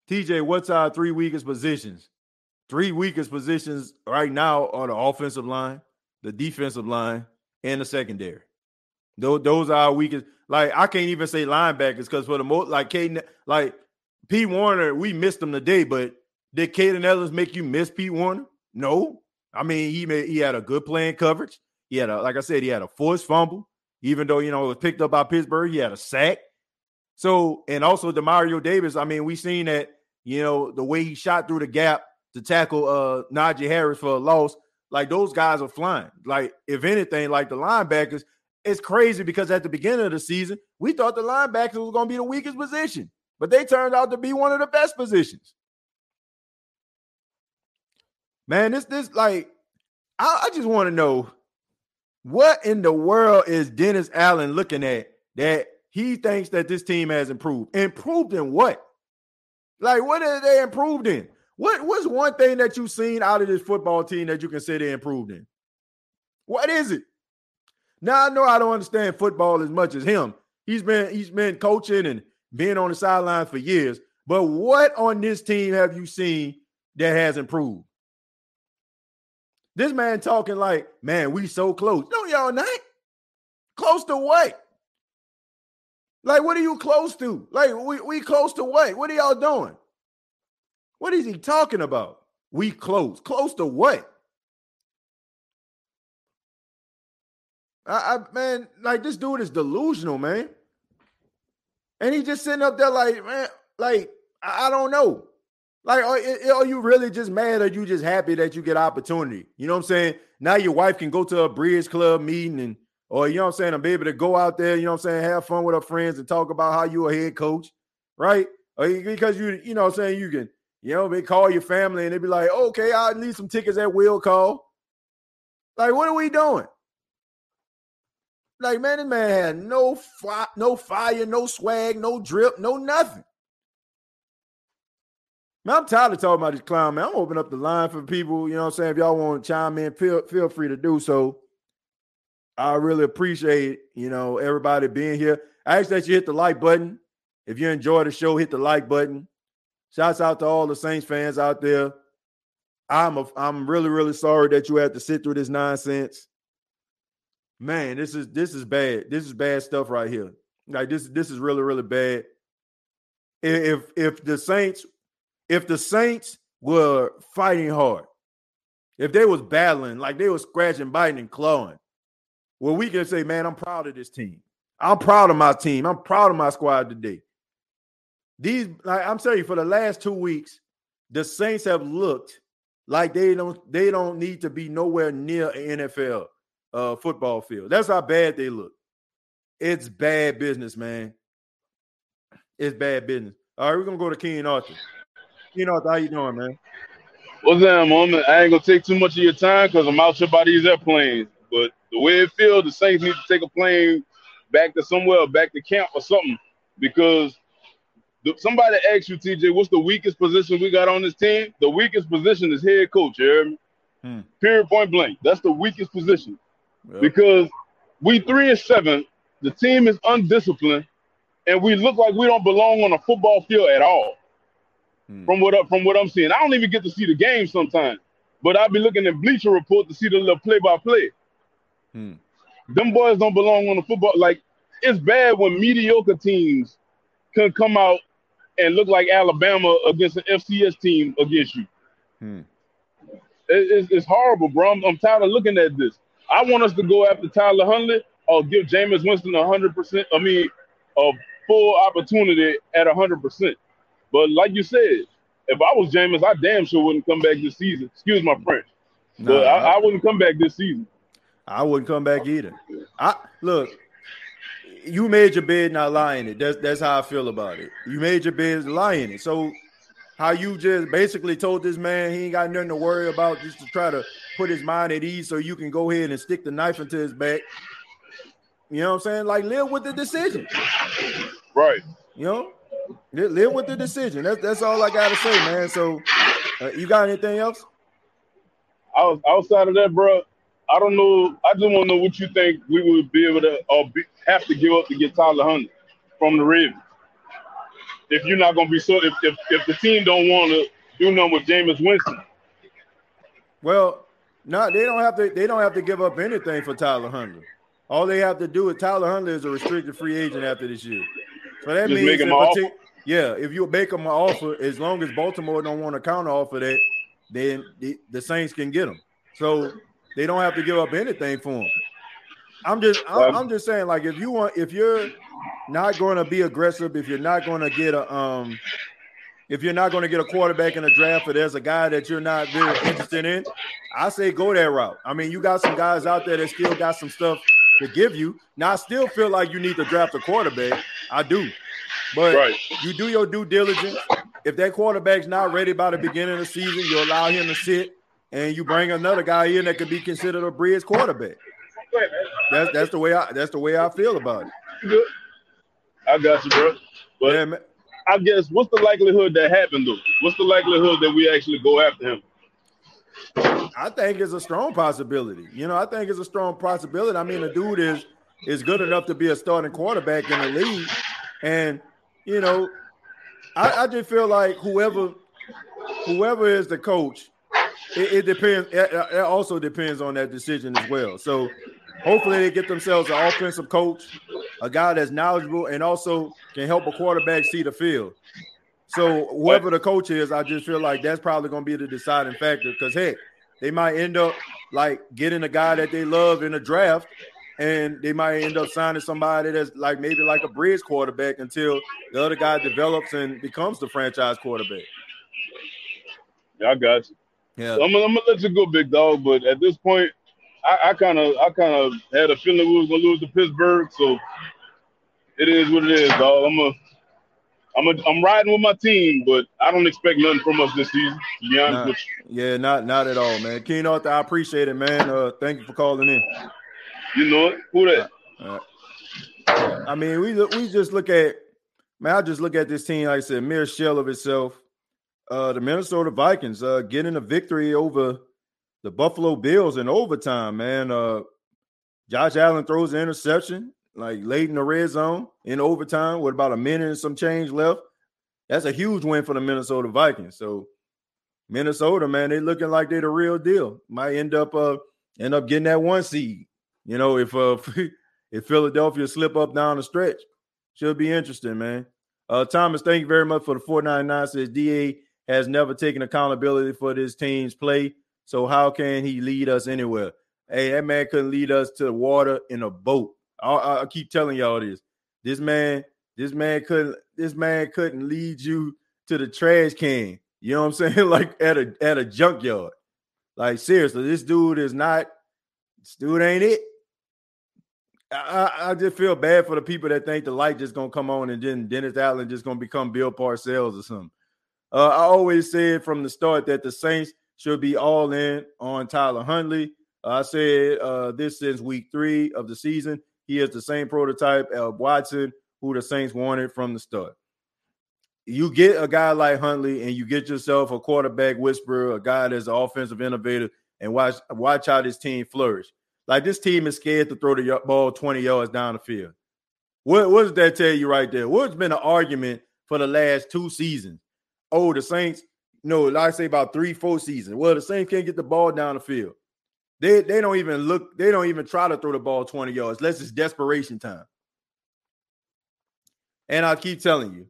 TJ, what's our three weakest positions? Three weakest positions right now are the offensive line, the defensive line, and the secondary. Those, those are our weakest. Like I can't even say linebackers because for the most, like Kaden, like Pete Werner, we missed him today. But did Kaden Elliss make you miss Pete Werner? No. I mean, he made, he had a good playing coverage. He had a, like I said, he had a forced fumble even though you know it was picked up by Pittsburgh, he had a sack. So, and also Demario Davis, I mean, we seen that, you know, the way he shot through the gap to tackle uh Najee Harris for a loss, like those guys are flying. Like, if anything, like the linebackers, it's crazy because at the beginning of the season, we thought the linebackers was gonna be the weakest position, but they turned out to be one of the best positions. Man, this this like I, I just want to know what in the world is Dennis Allen looking at that he thinks that this team has improved? Improved in what? Like, what are they improved in? What what's one thing that you've seen out of this football team that you can say they improved in? What is it? Now I know I don't understand football as much as him. He's been he's been coaching and being on the sidelines for years. But what on this team have you seen that has improved? This man talking like, man, we so close. No, y'all not. Close to what? Like, what are you close to? Like, we, we close to what? What are y'all doing? What is he talking about? We close. Close to what? I, I man, like this dude is delusional, man. And he just sitting up there like, man, like, I, I don't know. Like, are, are, you really just mad or you just happy that you get opportunity? You know what I'm saying? Now your wife can go to a bridge club meeting and or you know what I'm saying, be able to go out there, you know what I'm saying, have fun with her friends and talk about how you a head coach, right? Or because you, you know what I'm saying, you can, you know, they call your family and they be like, okay, I need some tickets at will call. Like, what are we doing? Like, man, this man had no fi- no fire, no swag, no drip, no nothing. Man, I'm tired of talking about this clown, man. I'm opening up the line for people. You know what I'm saying? If y'all want to chime in, feel, feel free to do so. I really appreciate, you know, everybody being here. I ask that you hit the like button. If you enjoy the show, hit the like button. Shouts out to all the Saints fans out there. I'm a, I'm really really sorry that you had to sit through this nonsense. Man, this is this is bad. This is bad stuff right here. Like this this is really really bad. If if the Saints if the Saints were fighting hard, if they was battling, like they was scratching, biting, and clawing, well, we can say, man, I'm proud of this team. I'm proud of my team. I'm proud of my squad today. These, like I'm telling you, for the last two weeks, the Saints have looked like they don't they don't need to be nowhere near an NFL uh, football field. That's how bad they look. It's bad business, man. It's bad business. All right, we're gonna go to King Arthur. You know how you doing, man? What's that, man? I ain't gonna take too much of your time because I'm out here by these airplanes. But the way it feels, the Saints need to take a plane back to somewhere, back to camp or something, because somebody asked you, TJ, what's the weakest position we got on this team? The weakest position is head coach. You hear me? Hmm. Period, point blank. That's the weakest position yep. because we three and seven. The team is undisciplined, and we look like we don't belong on a football field at all. Hmm. From what from what I'm seeing, I don't even get to see the game sometimes, but I'll be looking at Bleacher Report to see the little play by play. them boys don't belong on the football. Like it's bad when mediocre teams can come out and look like Alabama against an FCS team against you. Hmm. It- it's, it's horrible, bro. I'm, I'm tired of looking at this. I want us to go after Tyler Huntley or give Jameis Winston hundred percent. I mean, a full opportunity at hundred percent. But like you said, if I was Jameis, I damn sure wouldn't come back this season. Excuse my French, Nah, but I, I wouldn't come back this season. I wouldn't come back either. I look, you made your bed, not lying it. That's that's how I feel about it. You made your bed, lying it. So how you just basically told this man he ain't got nothing to worry about, just to try to put his mind at ease, so you can go ahead and stick the knife into his back. You know what I'm saying? Like live with the decision. Right. You know, live with the decision. That's that's all I gotta say, man. So uh, you got anything else? Out- Outside of that, bro, I don't know. I just want to know what you think we would be able to be, have to give up to get Tyler Huntley from the Ravens. If you're not gonna be so, if if, if the team don't want to do nothing with Jameis Winston, Well, no, they don't have to. They don't have to give up anything for Tyler Huntley. All they have to do is Tyler Huntley is a restricted free agent after this year. So that Just means if an a offer? te- yeah, if you make them an offer, as long as Baltimore don't want to counter offer that, then the, the Saints can get him. So they don't have to give up anything for him. I'm just I'm, I'm just saying like if you want if you're not going to be aggressive, if you're not going to get a um if you're not going to get a quarterback in the draft, or there's a guy that you're not very interested in, I say go that route. I mean, you got some guys out there that still got some stuff to give you. Now, I still feel like you need to draft a quarterback. I do, but right? you do your due diligence. If that quarterback's not ready by the beginning of the season, you allow him to sit, and you bring another guy in that could be considered a bridge quarterback. That's that's the way I that's the way I feel about it. Good. I got you, bro. But Yeah, man. I guess what's the likelihood that happened though? What's the likelihood that we actually go after him? I think it's a strong possibility. You know, I think it's a strong possibility. I mean, the dude is is good enough to be a starting quarterback in the league, and you know, I, I just feel like whoever whoever is the coach, it, it depends. It, it also depends on that decision as well. So hopefully they get themselves an offensive coach, a guy that's knowledgeable and also can help a quarterback see the field. So whoever the coach is, I just feel like that's probably going to be the deciding factor. Because heck, they might end up like getting a guy that they love in a draft, and they might end up signing somebody that's like maybe like a bridge quarterback until the other guy develops and becomes the franchise quarterback. Yeah, I got you. Yeah. So I'm, gonna- I'm gonna let you go, big dog. But at this point, I kind of, I kind of had a feeling we was gonna lose to Pittsburgh. So it is what it is, dog. I'm a, I'm a, I'm riding with my team, but I don't expect nothing from us this season. To be honest Nah. with you. Yeah, not not at all, man. King Arthur, I appreciate it, man. Uh, thank you for calling in. You know it. Who that? Uh, I mean, we look, we just look at man. I just look at this team. Like I said, mere shell of itself. Uh, the Minnesota Vikings uh, getting a victory over the Buffalo Bills in overtime. Man, uh, Josh Allen throws an interception like late in the red zone in overtime with about a minute and some change left. That's a huge win for the Minnesota Vikings. So Minnesota, man, they looking like they're the real deal. Might end up uh end up getting that one seed. You know, if uh (laughs) if Philadelphia slip up down the stretch, should be interesting, man. Uh Thomas, thank you very much for the 499 says DA has never taken accountability for this team's play. So how can he lead us anywhere? Hey, that man couldn't lead us to the water in a boat. I, I, keep telling y'all this. This man, this man couldn't, this man couldn't lead you to the trash can. You know what I'm (laughs) saying? Like at a at a junkyard. Like seriously, this dude is not. This dude ain't it. I, I, I just feel bad for the people that think the light just gonna come on and then Dennis Allen just gonna become Bill Parcells or something. Uh, I always said from the start that the Saints should be all in on Tyler Huntley. I said uh, this since week three of the season. He is the same prototype of Watson, who the Saints wanted from the start. You get a guy like Huntley, and you get yourself a quarterback whisperer, a guy that's an offensive innovator, and watch watch how this team flourish. Like this team is scared to throw the ball 20 yards down the field. What, what does that tell you right there? What's been an argument for the last two seasons? Oh, the Saints, no, like I say about three, four seasons. Well, the Saints can't get the ball down the field. They they don't even look, they don't even try to throw the ball 20 yards, unless it's desperation time. And I keep telling you,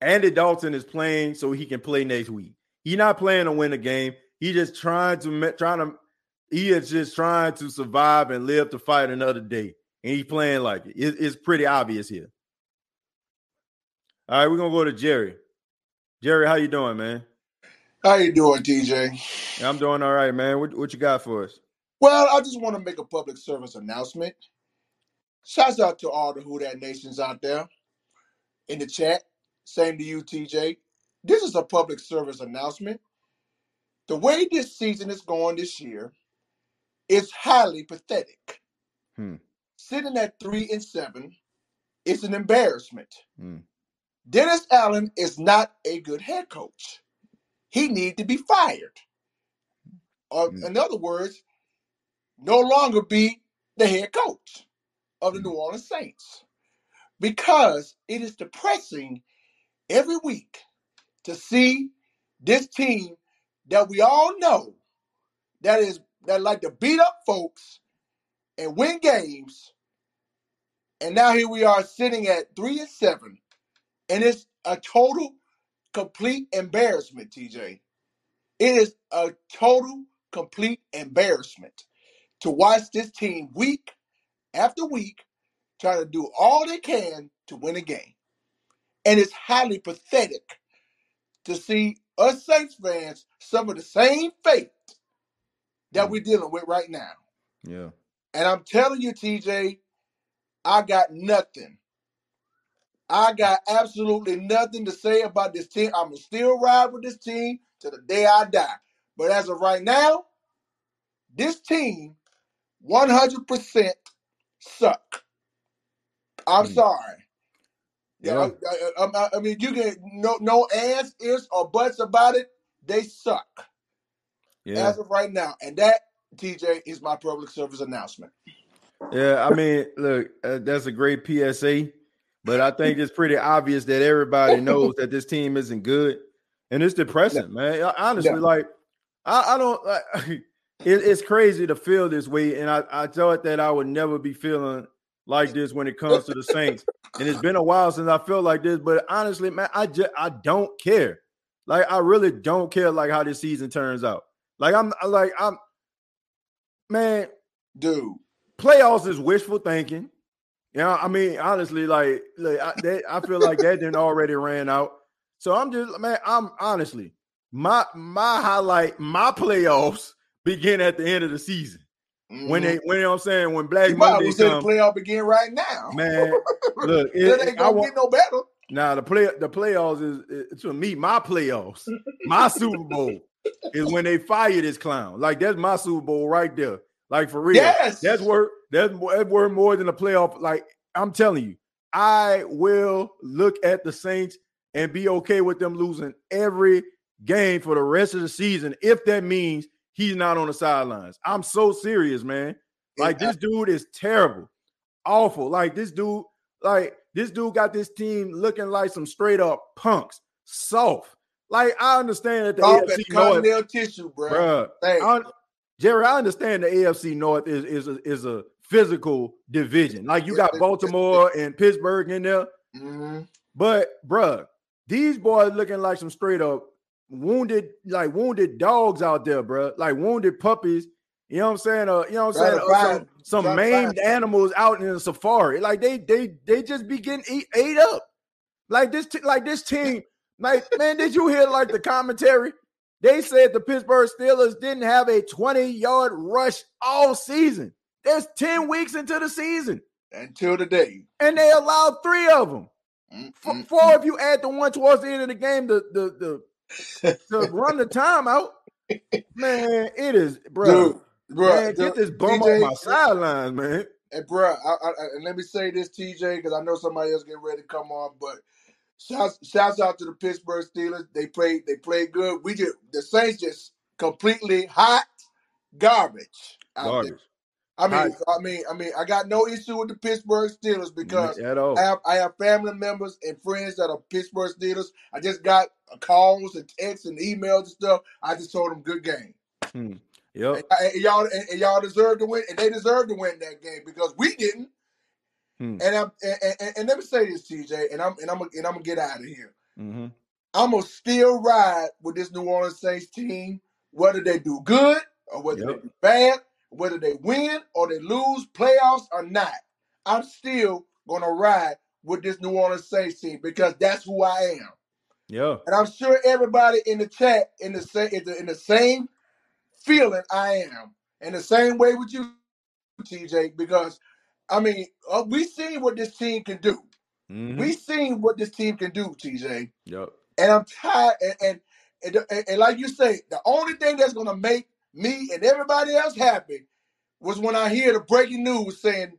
Andy Dalton is playing so he can play next week. He's not playing to win the game. He just trying to trying to he is just trying to survive and live to fight another day. And he's playing like it. It's pretty obvious here. All right, we're gonna go to Jerry. Jerry, how you doing, man? How you doing, TJ? I'm doing all right, man. What, what you got for us? Well, I just want to make a public service announcement. Shouts out to all the Who That Nations out there in the chat. Same to you, TJ. This is a public service announcement. The way this season is going this year is highly pathetic. Hmm. Sitting at three and seven is an embarrassment. Hmm. Dennis Allen is not a good head coach. He need to be fired. Or Hmm. in other words, no longer be the head coach of the New Orleans Saints. Because it is depressing every week to see this team that we all know that is that like to beat up folks and win games. And now here we are sitting at three and seven. And it's a total, complete embarrassment, TJ. It is a total, complete embarrassment to watch this team week after week try to do all they can to win a game. And it's highly pathetic to see us Saints fans suffer the same fate that mm. we're dealing with right now. Yeah. And I'm telling you, TJ, I got nothing. I got absolutely nothing to say about this team. I'm gonna still ride with this team to the day I die. But as of right now, this team 100% suck. I'm Hmm. sorry. Yeah, Yeah. I, I- I- I mean, you get no no ands, ifs, or buts about it. They suck Yeah. as of right now, and that TJ is my public service announcement. Yeah, I mean, look, uh, that's a great PSA, but I think it's pretty obvious that everybody knows that this team isn't good, and it's depressing, man. Honestly, Yeah. like, I, I don't. Like, (laughs) it, it's crazy to feel this way, and I, I thought that I would never be feeling like this when it comes to the Saints, and it's been a while since I felt like this. But honestly, man, I just I don't care. Like, I really don't care like how this season turns out. Like, I'm like I'm, man dude. Playoffs is wishful thinking. Know, I mean, honestly, like, like I, that, I feel like that didn't already ran out. So I'm just, man, I'm honestly, my my highlight, my playoffs begin at the end of the season. When they, when you know what I'm saying, when Black Mm-hmm. you Monday well say the playoff begin right now. man. (laughs) Look, it, it, ain't I gonna want, get no better. now the play the playoffs is, is to me my playoffs, my Super Bowl is when they fire this clown. Like that's my Super Bowl right there. Like for real. Yes. That's worth that's, that's worth more than a playoff. Like I'm telling you, I will look at the Saints and be okay with them losing every game for the rest of the season if that means he's not on the sidelines. I'm so serious, man. Like this dude is terrible, awful. Like this dude, like this dude got this team looking like some straight up punks, soft. Like I understand that the Soft AFC North, tissue, bro. bruh. I- Jerry, I understand the AFC North is is a, is a physical division. Like you got Baltimore and Pittsburgh in there, Mm-hmm. but bruh, these boys looking like some straight up wounded, like wounded dogs out there, bruh. Like wounded puppies. You know what I'm saying? Uh, you know what I'm saying? Uh, some some maimed animals out in the safari. Like they they they just be getting eat, ate up. Like this, t- like this team. Like man, did you hear like the commentary? They said the Pittsburgh Steelers didn't have a 20 yard rush all season. That's 10 weeks into the season, Until today. and they allowed three of them. Mm, F- mm, Four if you add the one towards the end of the game to the the to (laughs) run the timeout. Man, it is, bro. Dude, bro, man, get this bum TJ, on my sidelines, man. And bro, I, I, I- and let me say this, TJ, because I know somebody else getting ready to come on, but shouts, shouts out to the Pittsburgh Steelers. They played, they played good. We just the Saints just completely hot garbage. out there. Garbage. I mean, I mean, I mean, I got no issue with the Pittsburgh Steelers because At all. I have I have family members and friends that are Pittsburgh Steelers. I just got calls and texts and emails and stuff. I just told them good game. Hmm. Yep. And, and y'all and, and y'all deserve to win, and they deserve to win that game because we didn't. Hmm. And I'm and, and, and let me say this, TJ, and I'm and I'm and I'm gonna get out of here. Mm-hmm. I'm gonna still ride with this New Orleans Saints team, whether they do good or whether Yep. they do bad, whether they win or they lose playoffs or not. I'm still gonna ride with this New Orleans Saints team because that's who I am. Yeah. And I'm sure everybody in the chat in the same in the, in the same feeling I am, in the same way with you, TJ. Because I mean, uh, we seen what this team can do. Mm-hmm. We seen what this team can do, TJ. Yep. And I'm tired. And and, and and and like you say, the only thing that's gonna make me and everybody else happy was when I hear the breaking news saying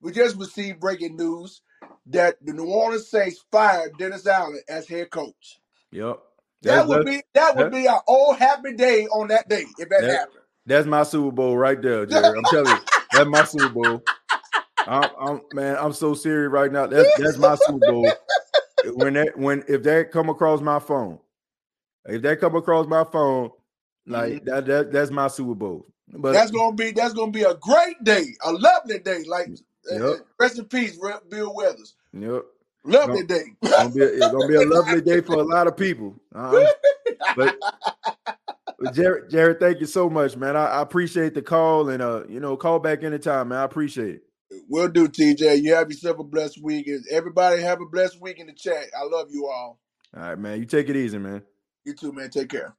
we just received breaking news that the New Orleans Saints fired Dennis Allen as head coach. Yep. That would be that would be our old happy day on that day if that, That- happened. That's my Super Bowl right there, Jerry. I'm telling you, that's my Super Bowl. I'm, I'm man, I'm so serious right now. That's that's my Super Bowl. When that when if that come across my phone, if that come across my phone, like that that that's my Super Bowl. But Mm-hmm. that's gonna be that's gonna be a great day, a lovely day. Like uh, rest in peace, Bill Withers. yep, Lovely Gonna- day. gonna be a, it's gonna be a lovely day for a (laughs) lot of people. Uh, but but Jared, Jared, thank you so much, man. I, I appreciate the call and uh, you know, call back anytime, man. I appreciate it. We'll do, TJ. You have yourself a blessed week. Everybody have a blessed week in the chat. I love you all. All right, man. You take it easy, man. You too, man. Take care.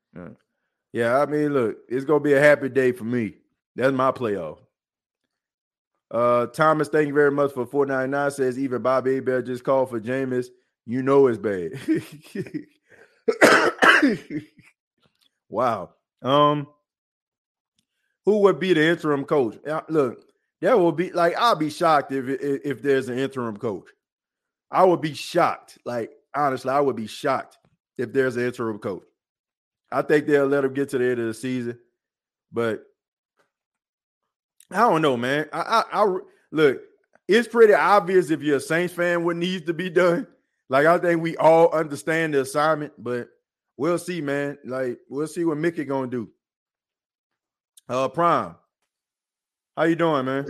Yeah, I mean, look, it's gonna be a happy day for me. That's my playoff. Uh Thomas, thank you very much for 499 says even Bobby Hebert just called for Jameis. You know it's bad. (coughs) wow. Um who would be the interim coach? Look, that will be like I'll be shocked if if, if there's an interim coach. I would be shocked. Like honestly, I would be shocked if there's an interim coach. I think they'll let him get to the end of the season, but I don't know, man. I, I, I look. It's pretty obvious if you're a Saints fan what needs to be done. Like I think we all understand the assignment, but we'll see, man. Like we'll see what Mickey gonna do. Uh, Prime, how you doing, man?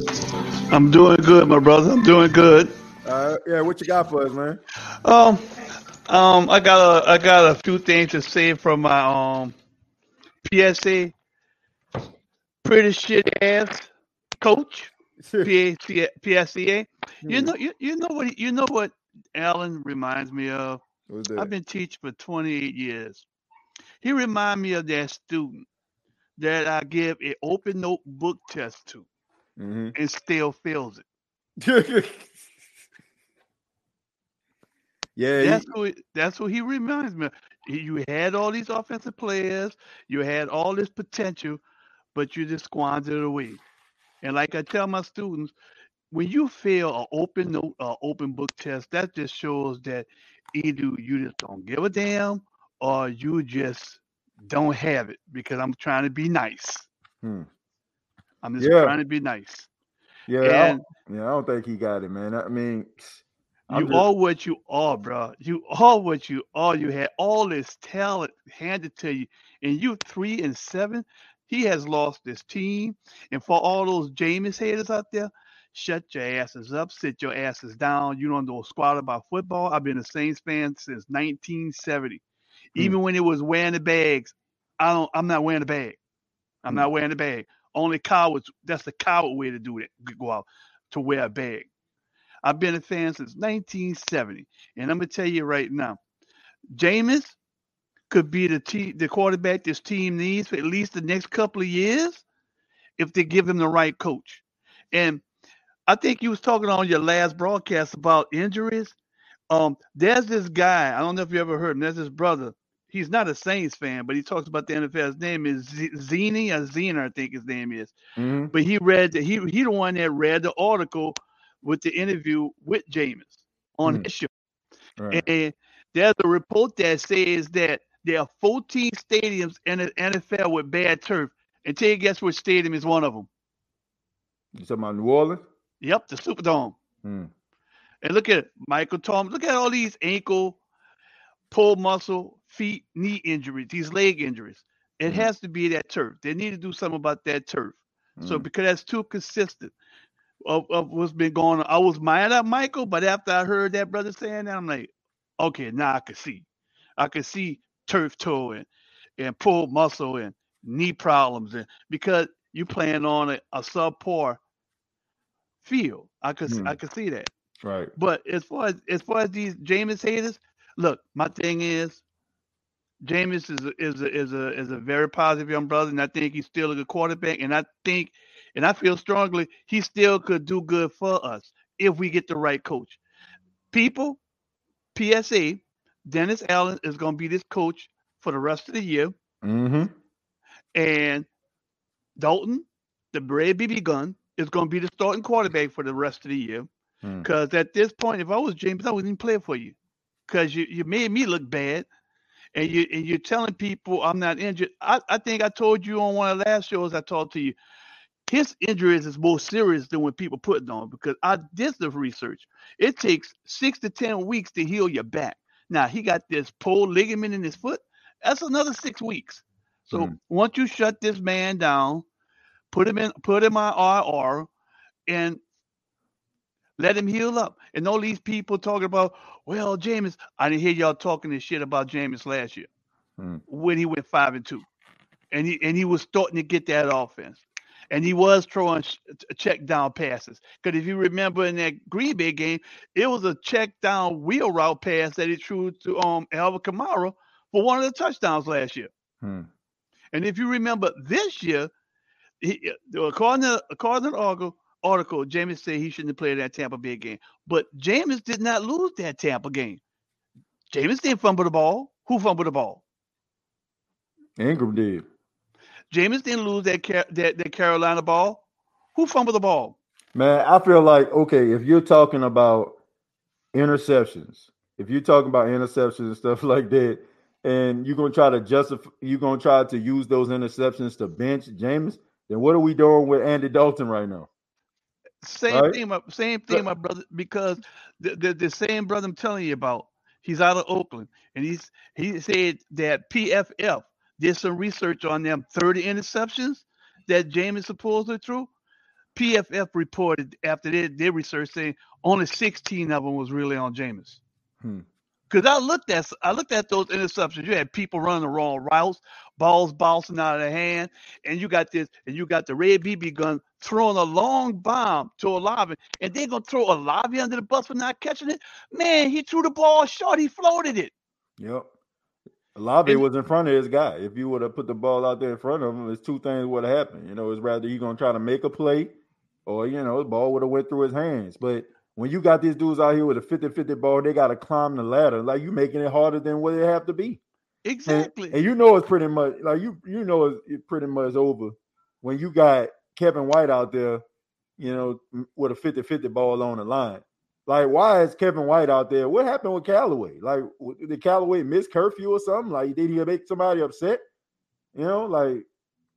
I'm doing good, my brother. I'm doing good. Uh, yeah, what you got for us, man? Um, um, I got a I got a few things to say from my um PSA. Pretty shit ass coach. (laughs) PSA, PSA. You know, you, you know what you know what Allen reminds me of. I've been teaching for 28 years. He reminds me of that student that I give an open notebook test to Mm-hmm. and still fails it. (laughs) yeah, That's who he- that's who he reminds me of. You had all these offensive players, you had all this potential, but you just squandered it away. And like I tell my students, when you fail an open note, uh, open book test, that just shows that either you just don't give a damn or you just don't have it because I'm trying to be nice. Hmm. I'm just Yeah. trying to be nice. Yeah, And don't, yeah, I don't think he got it, man. I mean, I'm You just- are what you are, bro. You are what you are. You had all this talent handed to you, and you three and seven. He has lost this team, and for all those Jameis haters out there, shut your asses up, sit your asses down. You don't know squat about football. I've been a Saints fan since 1970. Hmm. Even when it was wearing the bags, I don't. I'm not wearing the bag. I'm hmm. not wearing the bag. Only cowards. That's the coward way to do it. Go out to wear a bag. I've been a fan since 1970, and I'm gonna tell you right now, Jameis could be the te- the quarterback this team needs for at least the next couple of years if they give him the right coach. And I think you was talking on your last broadcast about injuries. Um, there's this guy. I don't know if you ever heard him. There's this brother. He's not a Saints fan, but he talks about the NFL. His name is Zini or Zener, I think his name is. Mhm. But he read that he he the one that read the article with the interview with Jameis on Mm. his show. Right. And there's a report that says that there are 14 stadiums in the NFL with bad turf. And tell you guess which stadium is one of them? You talking about New Orleans? Yep, the Superdome. Hmm. And look at it, Michael Thomas. Look at all these ankle, pull muscle, feet, knee injuries, these leg injuries. It Mhm. has to be that turf. They need to do something about that turf. So Mhm. because that's too consistent of, of what's been going on. I was mad at Michael, but after I heard that brother saying that, I'm like, okay, now I can see. I can see turf toe and, and pulled muscle and knee problems and because you playing on a, a subpar field. I could I Mhm. could see that. Right. But as far as as far as these Jameis haters, look, my thing is Jameis is a, is a, is a is a very positive young brother, and I think he's still a good quarterback. And I think, and I feel strongly, he still could do good for us if we get the right coach. People, PSA, Dennis Allen is going to be this coach for the rest of the year, Mm-hmm. and Dalton, the Red BB gun, is going to be the starting quarterback for the rest of the year. Mm. Because at this point, if I was Jameis, I wouldn't even play for you. Because you, you made me look bad. And you and you're telling people I'm not injured. I, I think I told you on one of the last shows I talked to you. His injuries is more serious than what people put it on because I did the research. It takes six to ten weeks to heal your back. Now he got this pulled ligament in his foot. That's another six weeks. So Mm. once you shut this man down, put him in put him on IR and let him heal up. And all these people talking about, well, Jameis, I didn't hear y'all talking this shit about Jameis last year Mm. when he went five and two, and he and he was starting to get that offense, and he was throwing sh- check down passes. Because if you remember in that Green Bay game, it was a check down wheel route pass that he threw to um Alvin Kamara for one of the touchdowns last year. Hmm. And if you remember this year, he, according to according to the article, Jameis said he shouldn't have played that Tampa Bay game. But Jameis did not lose that Tampa game. Jameis didn't fumble the ball. Who fumbled the ball? Ingram did. Jameis didn't lose that, that that Carolina ball. Who fumbled the ball? Man, I feel like okay, if you're talking about interceptions, if you're talking about interceptions and stuff (laughs) like that, and you're gonna try to justify, you're gonna try to use those interceptions to bench Jameis, then what are we doing with Andy Dalton right now? Same Right. thing, my same thing, my brother. Because the, the the same brother I'm telling you about, he's out of Oakland, and he's he said that PFF did some research on them 30 interceptions that Jameis supposedly threw. PFF reported after their, their research saying only 16 of them was really on Jameis. Hmm. Because I looked at I looked at those interceptions. You had people running the wrong routes, balls bouncing out of their hand, and you got this, and you got the red BB gun throwing a long bomb to Olave, and they're gonna throw Olave under the bus for not catching it. Man, he threw the ball short. He floated it. Yep. Olave was in front of his guy. If you would have put the ball out there in front of him, it's two things would have happened. You know, it's rather you gonna try to make a play, or you know, the ball would have went through his hands. But when you got these dudes out here with a 50-50 ball, they gotta climb the ladder. Like you making it harder than what it have to be. Exactly. and you know it's pretty much like you you know it's, pretty much over when you got Kevin White out there, you know, with a 50-50 ball on the line. Like, why is Kevin White out there? What happened with Callaway? Like, did Callaway miss curfew or something? Like, did he make somebody upset? You know, like,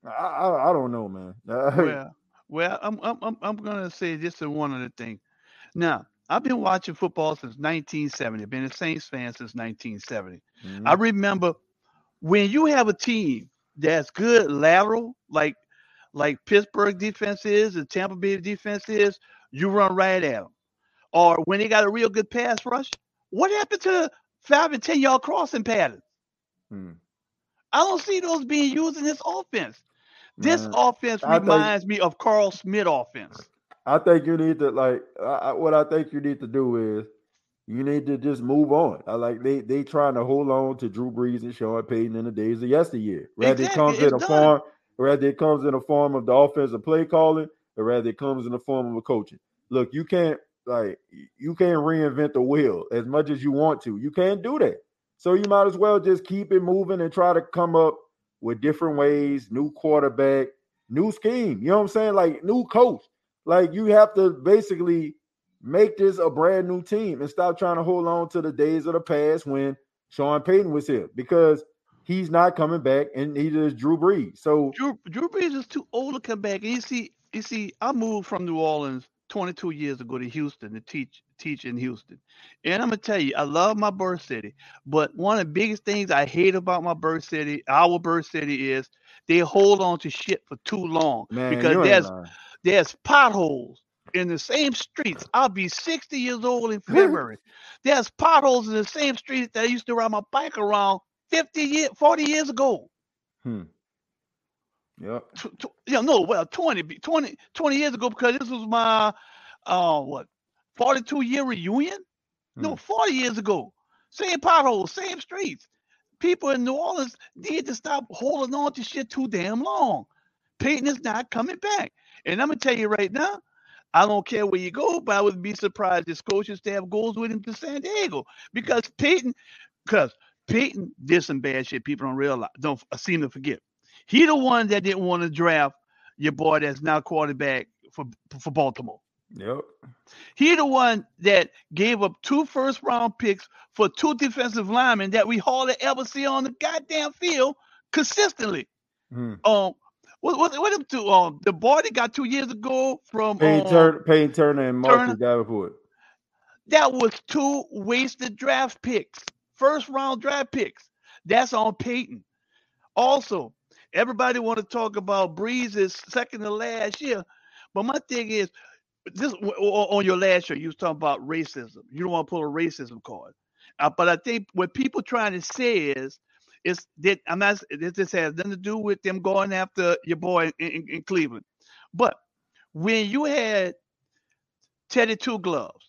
I I, I don't know, man. (laughs) well, well, I'm I'm I'm I'm gonna say this is one other thing. Now, I've been watching football since 1970. I've Been a Saints fan since 1970. Mhm. I remember when you have a team that's good lateral, like like Pittsburgh defense is and Tampa Bay defense is, you run right at them. Or when they got a real good pass rush, what happened to five and ten yard crossing patterns? Hmm. I don't see those being used in this offense. This offense I reminds me of Carl Smith offense. I think you need to like I, what I think you need to do is you need to just move on. I like they they trying to hold on to Drew Brees and Sean Payton in the days of yesteryear. Rather it Exactly, comes in a done. form, rather it comes in a form of the offensive play calling, or rather it comes in the form of a coaching. Look, you can't like you can't reinvent the wheel as much as you want to. You can't do that. So you might as well just keep it moving and try to come up with different ways, new quarterback, new scheme. You know what I'm saying? Like new coach. Like you have to basically make this a brand new team and stop trying to hold on to the days of the past when Sean Payton was here because he's not coming back and neither is Drew Brees. So Drew Drew Brees is too old to come back. And you see, you see, I moved from New Orleans 22 years ago to Houston to teach teach in Houston. And I'm gonna tell you, I love my birth city, but one of the biggest things I hate about my birth city, our birth city, is they hold on to shit for too long Man, because there's. There's potholes in the same streets. I'll be 60 years old in (laughs) February. there's potholes in the same streets that I used to ride my bike around 50 years, 40 years ago. Hmm. Yep. Tw- tw- yeah, no, well, 20, 20, 20 years ago because this was my, uh, what, 42 year reunion? No, 40 years ago. Same potholes, same streets. People in New Orleans need to stop holding on to shit too damn long. Payton is not coming back. And I'm going to tell you right now, I don't care where you go, but I would be surprised if coaching staff goes with him to San Diego because Payton, because Payton did some bad shit. People don't realize, don't seem to forget. He the one that didn't want to draft your boy that's now quarterback for for Baltimore. Yep. He the one that gave up two first round picks for two defensive linemen that we hardly ever see on the goddamn field consistently. Hmm. Um, what what what them two? Um, the boy that got two years ago from Payne, um, Turner, Payne Turner and Marcus Turner. Davenport. that was two wasted draft picks, first round draft picks. That's on Payton. Also, everybody want to talk about Brees's second to last year, but my thing is this on your last show you was talking about racism. You don't want to pull a racism card, uh, but I think what people trying to say is is that I'm not. This has nothing to do with them going after your boy in, in, in Cleveland, but when you had Teddy Two Gloves.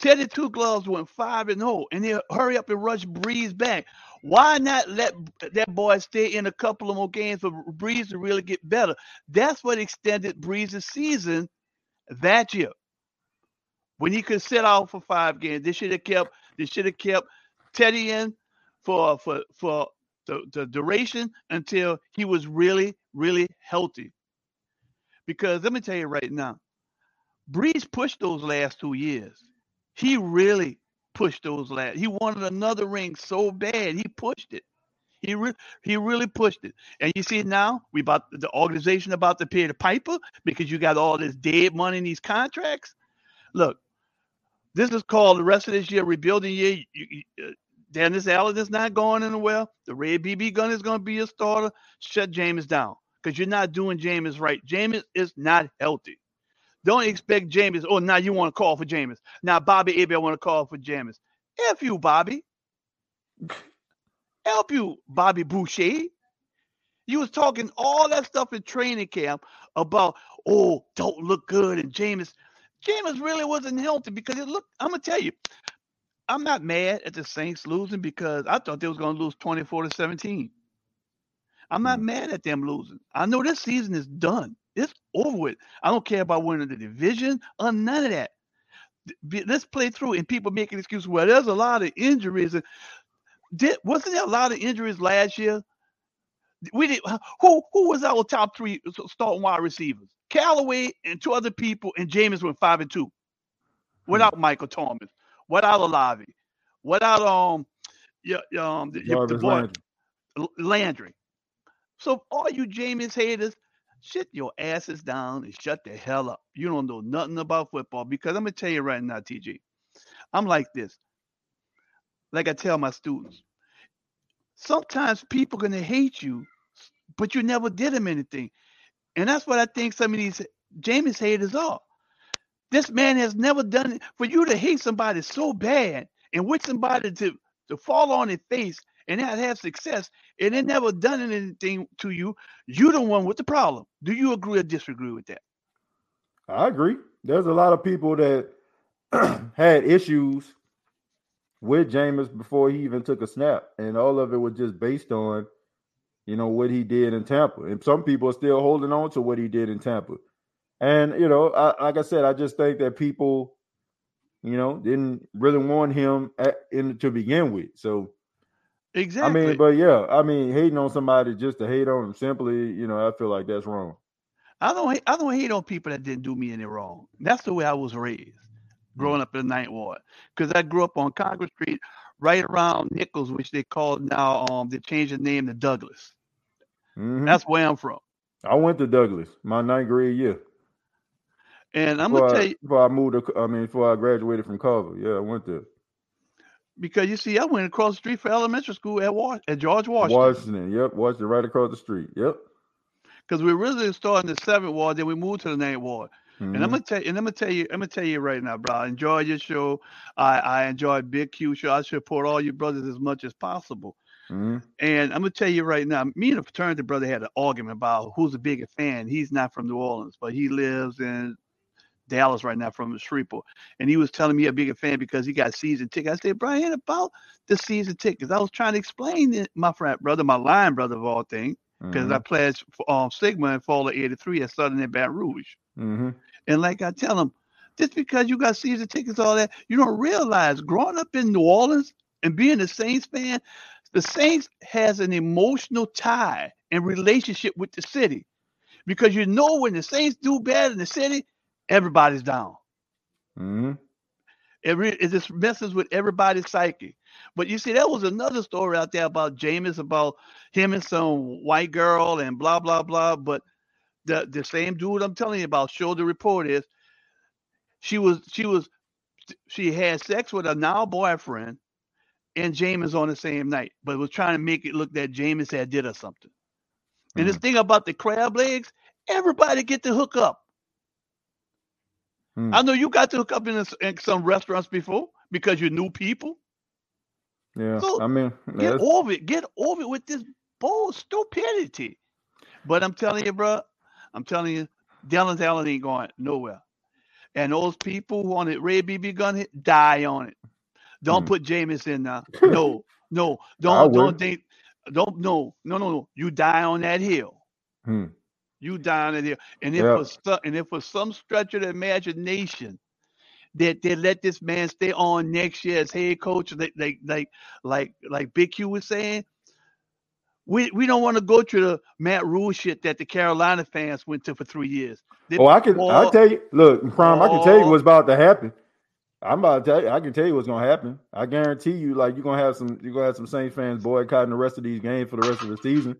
Teddy Two Gloves went five and zero, and they hurry up and rush Brees back. Why not let that boy stay in a couple of more games for Brees to really get better? That's what extended Brees's season that year. When he could sit out for five games, they should have kept. They should have kept Teddy in for for for the, the duration until he was really really healthy. Because let me tell you right now, Brees pushed those last two years. He really pushed those last. He wanted another ring so bad. He pushed it. He re- he really pushed it. And you see now we about the organization about to pay the piper because you got all this dead money in these contracts. Look, this is called the rest of this year rebuilding year. You, you, uh, Dennis Allen is not going anywhere. The Red BB gun is going to be a starter. Shut Jameis down because you're not doing Jameis right. Jameis is not healthy. Don't expect Jameis. Oh, now you want to call for Jameis. Now Bobby Hebert, I want to call for Jameis. F you, Bobby. Help you, Bobby Boucher. You was talking all that stuff in training camp about, oh, don't look good, and Jameis. Jameis really wasn't healthy because it looked. I'm gonna tell you, I'm not mad at the Saints losing because I thought they was gonna lose 24 to 17. I'm not mm. mad at them losing. I know this season is done. It's over with. I don't care about winning the division or none of that. Th- Let's play through. And people making excuses. Well, there's a lot of injuries. Did, wasn't there a lot of injuries last year? We did. Uh, who who was our top three starting wide receivers? Callaway and two other people, and Jameis went five and two, hmm. without Michael Thomas, without Olave, without um, yeah, um, the, the boy Landry. Landry. So all you Jameis haters, sit your asses down and shut the hell up. You don't know nothing about football because I'm gonna tell you right now, TJ. I'm like this. Like I tell my students, sometimes people gonna hate you, but you never did them anything. And that's what I think some of these Jameis haters are. This man has never done it. For you to hate somebody so bad and with somebody to, to fall on their face and not have success and they never done anything to you, you the one with the problem. Do you agree or disagree with that? I agree. There's a lot of people that (clears throat) had issues with Jameis before he even took a snap, and all of it was just based on, you know, what he did in Tampa. And some people are still holding on to what he did in Tampa. And you know, I, like I said, I just think that people, you know, didn't really want him at, in to begin with. So Exactly. I mean, but yeah, I mean, hating on somebody just to hate on them simply, you know, I feel like that's wrong. I don't hate, I don't hate on people that didn't do me any wrong. That's the way I was raised, growing up in the Ninth Ward. Because I grew up on Congress Street, right around Nicholls, which they call now. Um, they changed the name to Douglass. Mhm. That's where I'm from. I went to Douglass my ninth grade year. And I'm before gonna tell you before I moved. To, I mean, before I graduated from Carver. Yeah, I went there. because you see, I went across the street for elementary school at Was- at George Washington. Washington. Yep, Washington, right across the street. Yep. Because we originally started in the seventh ward, then we moved to the ninth ward. And I'm Mhm. gonna tell you, and I'm gonna tell you, I'm gonna tell you right now, bro. I enjoy your show. I I enjoy Big Q show. I support all you brothers as much as possible. Mhm. And I'm gonna tell you right now, me and a fraternity brother had an argument about who's the bigger fan. He's not from New Orleans, but he lives in Dallas right now from the Shreveport. And he was telling me a bigger fan because he got season tickets. I said, Brian, about the season tickets. I was trying to explain it, my friend brother, my line brother of all things, because I Mhm. pledged for um, Sigma in fall of '83 at Southern in Baton Rouge. Mhm. And like I tell him, just because you got season tickets, all that, you don't realize growing up in New Orleans and being a Saints fan, the Saints has an emotional tie and relationship with the city. Because you know when the Saints do bad in the city, everybody's down. Mhm. It, re- it just messes with everybody's psyche. But you see, that was another story out there about Jameis, about him and some white girl and blah blah blah. But the the same dude I'm telling you about, showed the report is she was she was she had sex with a now boyfriend and Jameis on the same night, but was trying to make it look that Jameis had did or something. And this thing about the crab legs, everybody get to hook up. Hmm. I know you got to hook up in, in some restaurants before because you knew people. Yeah. So, I mean, Get over it. Get over it with this bull stupidity. But I'm telling you, bro, I'm telling you, Dylan Allen ain't going nowhere. And those people who want it, Ray BB gun hit, die on it. Don't put Jameis in now. (laughs) No, no, don't don't think don't no no no no. You die on that hill. Hmm. You down that hill. And if Yeah. for some, and if for some stretch of the imagination that they let this man stay on next year as head coach, like like like like like Big Q was saying, we we don't want to go through the Matt Rhule shit that the Carolina fans went to for three years. They- Oh, I can. I tell you. Look, Prime. I can tell you what's about to happen. I'm about to tell you. I can tell you what's gonna happen. I guarantee you. Like you're gonna have some. You're gonna have some Saints fans boycotting the rest of these games for the rest of the season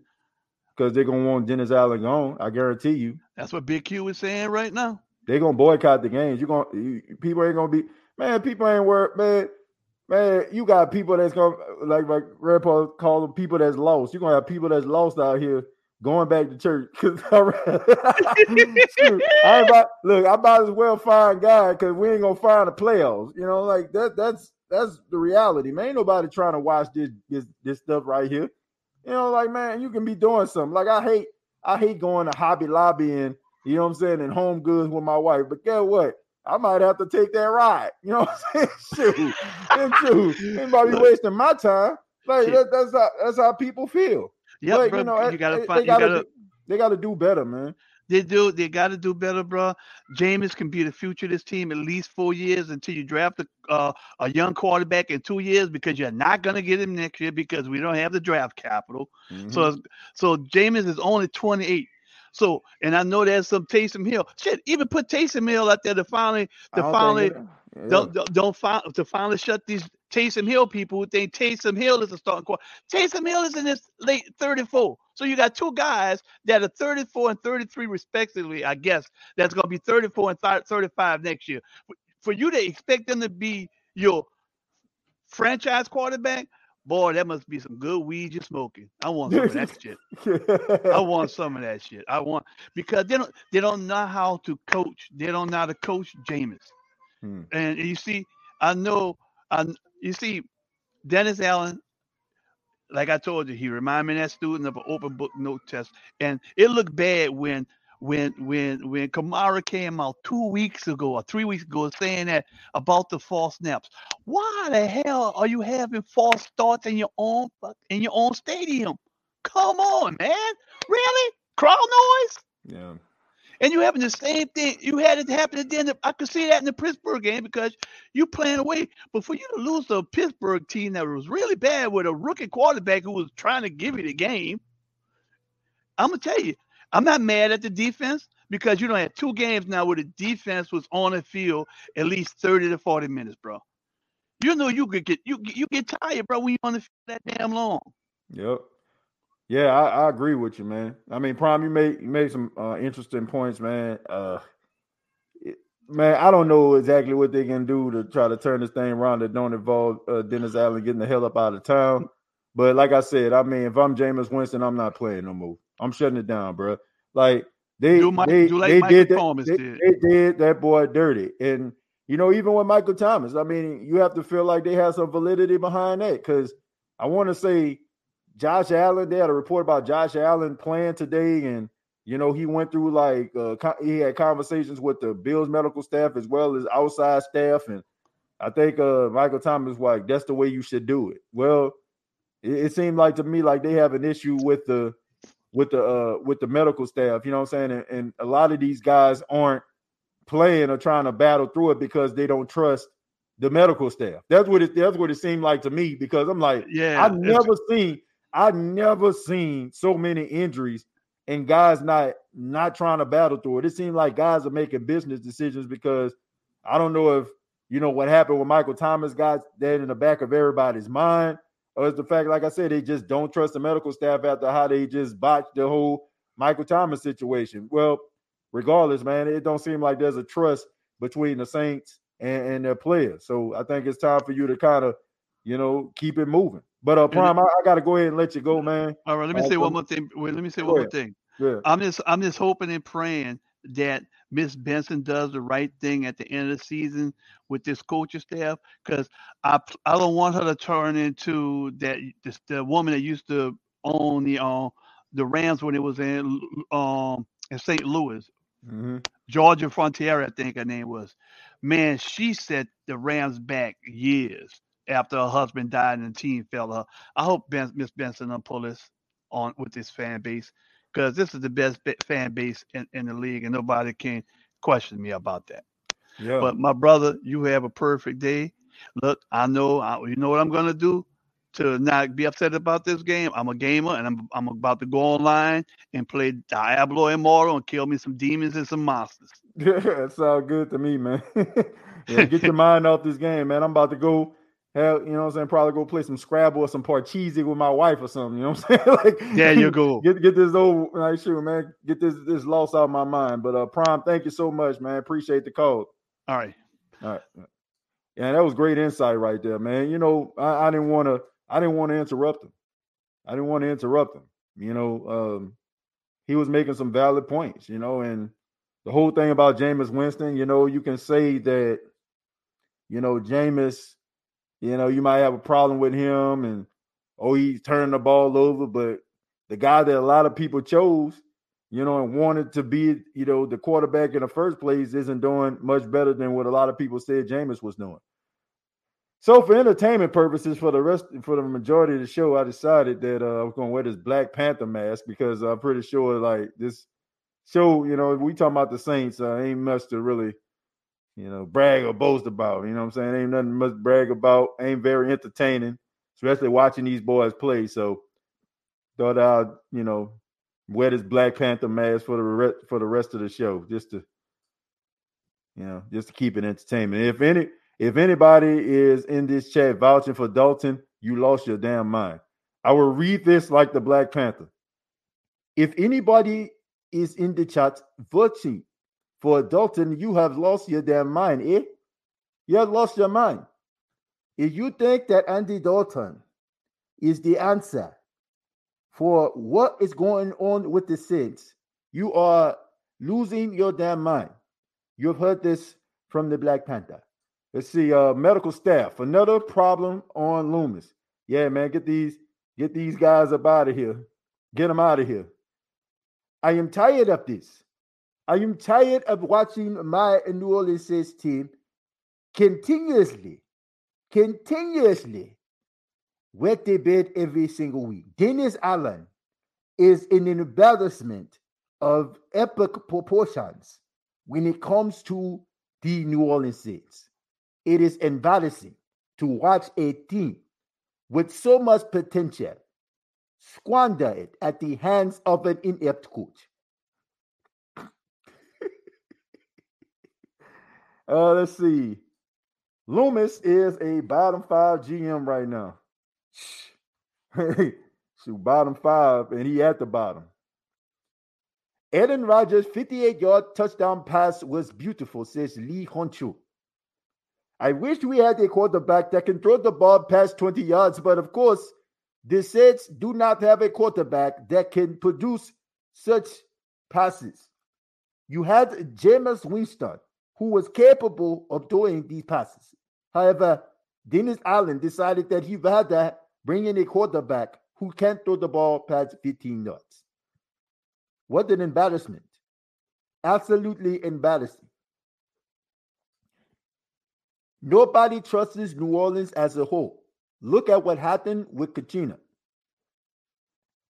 because they're gonna want Dennis Allen gone. I guarantee you. That's what Big Q is saying right now. They're gonna boycott the games. You're gonna. You, people ain't gonna be. Man, people ain't worried. Man, man, you got people that's gonna like like Grandpa call them people that's lost. You're gonna have people that's lost out here going back to church. 'Cause (laughs) Shoot, I about, look, I might as well find God because we ain't gonna find the playoffs. You know, like that. That's that's the reality, man. Ain't nobody trying to watch this this this stuff right here. You know, like man, you can be doing something. Like I hate I hate going to Hobby Lobby and you know what I'm saying and Home Goods with my wife. But guess what? I might have to take that ride. You know what I'm saying? (laughs) Shoot, and shoot, anybody wasting my time. Like that, that's how that's how people feel. Yep, but, bro, you know, you eh, gotta eh, they, find- they gotta, gotta- they gotta do better, man. They do. They got to do better, bro. Jameis can be the future of this team at least four years until you draft a uh, a young quarterback in two years because you're not gonna get him next year because we don't have the draft capital. So Mhm. it's- so Jameis is only 28. So and I know there's some Taysom Hill. Shit, even put Taysom Hill out there to finally to finally yeah. don't don't, don't fi- to finally shut these Taysom Hill people who think Taysom Hill is a starting quarterback. Taysom Hill is in his late 34. So you got two guys that are 34 and 33 respectively, I guess. That's going to be 34 and thir- 35 next year. For- For you to expect them to be your franchise quarterback, boy, that must be some good weed you're smoking. I want some of that (laughs) shit. I want some of that shit. I want because they don't they don't know how to coach. They don't know how to coach Jameis. Hmm. And you see, I know, I you see, Dennis Allen. Like I told you, he reminded me that student of an open book note test, and it looked bad when when when when Kamara came out two weeks ago or three weeks ago saying that about the false snaps. Why the hell are you having false starts in your own in your own stadium? Come on, man. Really? Crowd noise? Yeah. And you having the same thing. You had it happen at the end of, I could see that in the Pittsburgh game because you playing away. But for you to lose to a Pittsburgh team that was really bad with a rookie quarterback who was trying to give you the game, I'm gonna tell you, I'm not mad at the defense because you don't have two games now where the defense was on the field at least 30 to 40 minutes, bro. You know you could get you you get tired, bro, when you're on the field that damn long. Yep. Yeah, I, I agree with you, man. I mean, Prime, you made you made some uh, interesting points, man. Uh, it, Man, I don't know exactly what they can do to try to turn this thing around that don't involve uh, Dennis Allen getting the hell up out of town. But like I said, I mean, if I'm Jameis Winston, I'm not playing no more. I'm shutting it down, bro. Like they Do Mike- they, do like they did that, they, did. they did that boy dirty. And you know, even with Michael Thomas, I mean, you have to feel like they have some validity behind that because I want to say Josh Allen. They had a report about Josh Allen playing today, and you know he went through like uh, he had conversations with the Bills medical staff as well as outside staff, and I think uh, Michael Thomas was like that's the way you should do it. Well, it, it seemed like to me like they have an issue with the with the uh with the medical staff. You know what I'm saying? And, and a lot of these guys aren't playing or trying to battle through it because they don't trust the medical staff. That's what it that's what it seemed like to me because I'm like, Yeah, I've never seen I've never seen so many injuries and guys not not trying to battle through it. It seemed like guys are making business decisions because I don't know if you know what happened when Michael Thomas got that in the back of everybody's mind, or it's the fact, like I said, they just don't trust the medical staff after how they just botched the whole Michael Thomas situation. Well, regardless, man, it don't seem like there's a trust between the Saints and, and their players. So I think it's time for you to kind of, you know, keep it moving. But uh, Prime, I, I got to go ahead and let you go, man. All right, let me Uh, say one more thing. Wait, let me say one more thing. Yeah. I'm just I'm just hoping and praying that Miss Benson does the right thing at the end of the season with this coaching staff because I I don't want her to turn into that this, the woman that used to own the um the Rams when it was in um in St. Louis. Mhm. Georgia Frontiere, I think her name was. Man, she set the Rams back years after her husband died and the team fell her. I hope ben, Miss Benson will pull this on with this fan base because this is the best fan base in, in the league and nobody can question me about that. Yeah. But my brother, you have a perfect day. Look, I know, I, you know what I'm gonna do to not be upset about this game. I'm a gamer and I'm I'm about to go online and play Diablo Immortal and kill me some demons and some monsters. Yeah, (laughs) it sounds good to me, man. (laughs) yeah, get your mind off this game, man. I'm about to go have, you know what I'm saying, probably go play some Scrabble or some Parcheesi with my wife or something. You know what I'm saying? (laughs) like yeah, you (laughs) go. Get get this old like sure, man. Get this this loss out of my mind. But uh Prime, thank you so much, man. Appreciate the call. All right. All right. Yeah, that was great insight right there, man. You know, I, I didn't want to I didn't want to interrupt him. I didn't want to interrupt him. You know, um, he was making some valid points, you know, and the whole thing about Jameis Winston, you know, you can say that, you know, Jameis, you know, you might have a problem with him and oh, he's turning the ball over, but the guy that a lot of people chose, you know, and wanted to be, you know, the quarterback in the first place isn't doing much better than what a lot of people said Jameis was doing. So for entertainment purposes, for the rest, for the majority of the show, I decided that uh, I was going to wear this Black Panther mask because I'm pretty sure, like this show, you know, we talking about the Saints, uh, ain't much to really, you know, brag or boast about. You know what I'm saying? Ain't nothing much brag about. Ain't very entertaining, especially watching these boys play. So thought I'd, you know, wear this Black Panther mask for the re- for the rest of the show, just to, you know, just to keep it entertainment. If any if anybody is in this chat vouching for Dalton, you lost your damn mind. I will read this like the Black Panther. If anybody is in the chat voting for Dalton, you have lost your damn mind, eh? You have lost your mind. If you think that Andy Dalton is the answer for what is going on with the Saints, you are losing your damn mind. You've heard this from the Black Panther. Let's see, uh, medical staff. Another problem on Loomis. Yeah, man, get these get these guys up out of here. Get them out of here. I am tired of this. I am tired of watching my New Orleans Saints team continuously, continuously wet their bed every single week. Dennis Allen is an embarrassment of epic proportions when it comes to the New Orleans Saints. It is embarrassing to watch a team with so much potential squander it at the hands of an inept coach. Uh, let's see. Loomis is a bottom five GM right now. (laughs) Shoot, bottom five, and he at the bottom. Aaron Rodgers' 58 yard touchdown pass was beautiful, says Lee Honchu. I wish we had a quarterback that can throw the ball past 20 yards, but of course, the Saints do not have a quarterback that can produce such passes. You had Jameis Winston, who was capable of doing these passes. However, Dennis Allen decided that he'd rather bring in a quarterback who can't throw the ball past 15 yards. What an embarrassment. Absolutely embarrassing. Nobody trusts New Orleans as a whole. Look at what happened with Katrina.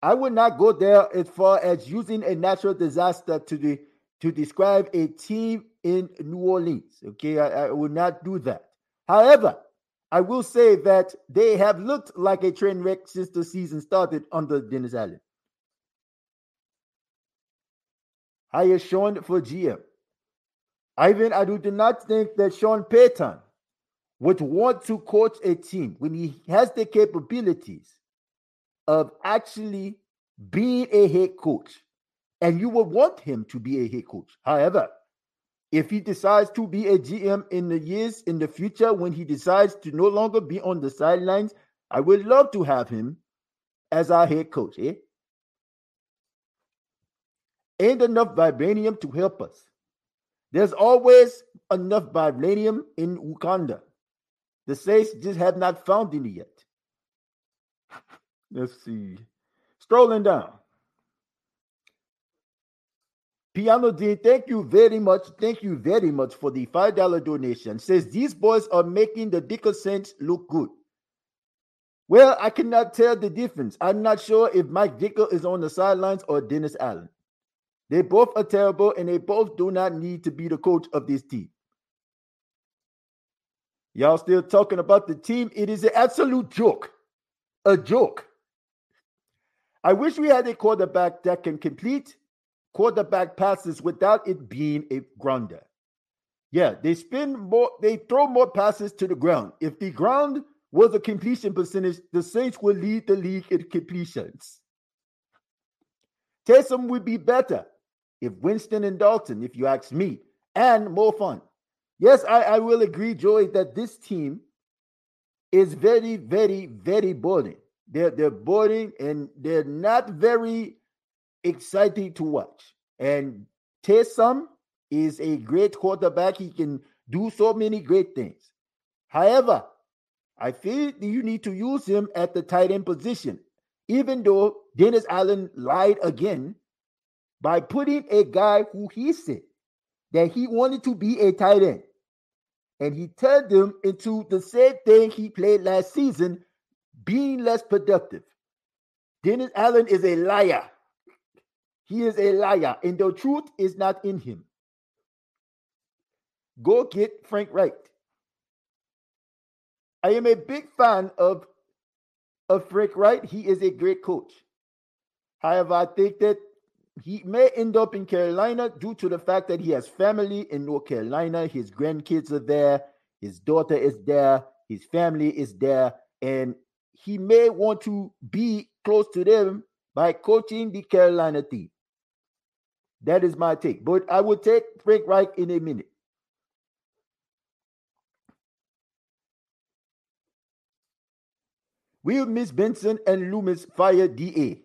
I would not go there as far as using a natural disaster to the to describe a team in New Orleans. Okay, I, I would not do that. However, I will say that they have looked like a train wreck since the season started under Dennis Allen. Hire Sean for GM. Ivan, I do not think that Sean Payton would want to coach a team when he has the capabilities of actually being a head coach. And you would want him to be a head coach. However, if he decides to be a GM in the years in the future, when he decides to no longer be on the sidelines, I would love to have him as our head coach. Eh? Ain't enough vibranium to help us. There's always enough vibranium in Wakanda. The Saints just have not found any yet. Let's see. Strolling down. Piano D, thank you very much. Thank you very much for the $5 donation. Says these boys are making the Ditka Saints look good. Well, I cannot tell the difference. I'm not sure if Mike Ditka is on the sidelines or Dennis Allen. They both are terrible and they both do not need to be the coach of this team. Y'all still talking about the team? It is an absolute joke. A joke. I wish we had a quarterback that can complete quarterback passes without it being a grounder. Yeah, they spin more, they throw more passes to the ground. If the ground was a completion percentage, the Saints would lead the league in completions. Taysom would be better if Winston and Dalton, if you ask me, and more fun. Yes, I, I will agree, Joey, that this team is very, very, very boring. They're they're boring and they're not very exciting to watch. And Taysom is a great quarterback. He can do so many great things. However, I feel you need to use him at the tight end position, even though Dennis Allen lied again by putting a guy who he said that he wanted to be a tight end and he turned them into the same thing he played last season, being less productive. Dennis Allen is a liar. He is a liar, and the truth is not in him. Go get Frank Reich. I am a big fan of, of Frank Reich. He is a great coach. However, I think that he may end up in Carolina due to the fact that he has family in North Carolina. His grandkids are there, his daughter is there, his family is there, and he may want to be close to them by coaching the Carolina team. That is my take. But I will take Frank Reich in a minute. Will Miss Benson and Loomis fire DA?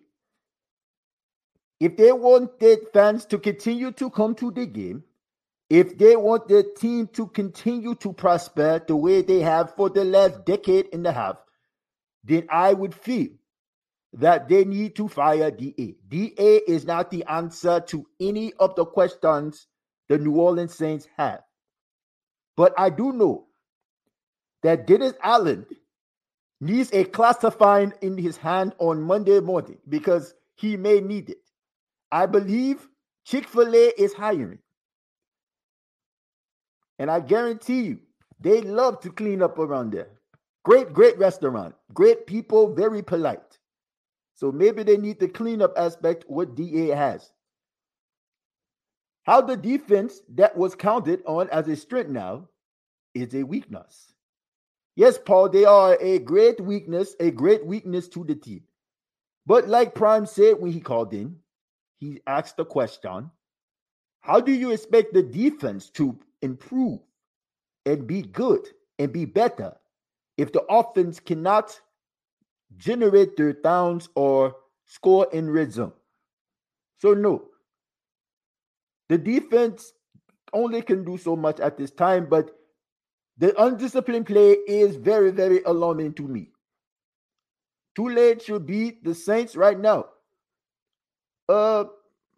If they want their fans to continue to come to the game, if they want their team to continue to prosper the way they have for the last decade and a half, then I would feel that they need to fire DA. DA is not the answer to any of the questions the New Orleans Saints have. But I do know that Dennis Allen needs a classifying in his hand on Monday morning because he may need it. I believe Chick fil A is hiring. And I guarantee you, they love to clean up around there. Great, great restaurant. Great people, very polite. So maybe they need the cleanup aspect what DA has. How the defense that was counted on as a strength now is a weakness. Yes, Paul, they are a great weakness, a great weakness to the team. But like Prime said when he called in, he asked the question How do you expect the defense to improve and be good and be better if the offense cannot generate third downs or score in red zone? So, no, the defense only can do so much at this time, but the undisciplined play is very, very alarming to me. Tulane should beat the Saints right now. Uh,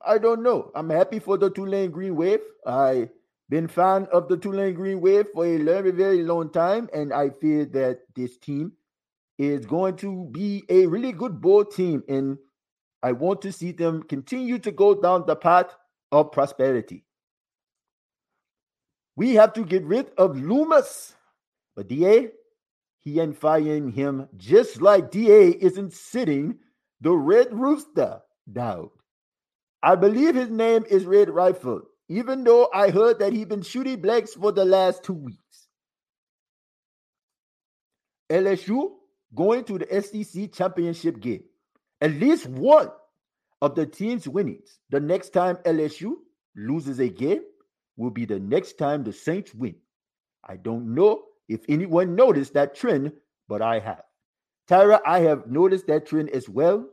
I don't know. I'm happy for the Tulane Green Wave. I been fan of the Tulane Green Wave for a very, very long time, and I feel that this team is going to be a really good bowl team, and I want to see them continue to go down the path of prosperity. We have to get rid of Loomis, but DA, he ain't firing him just like DA isn't sitting the Red Rooster down. I believe his name is Red Rifle, even though I heard that he been shooting blacks for the last two weeks. LSU going to the SEC championship game. At least one of the team's winnings the next time LSU loses a game will be the next time the Saints win. I don't know if anyone noticed that trend, but I have. Tyra, I have noticed that trend as well,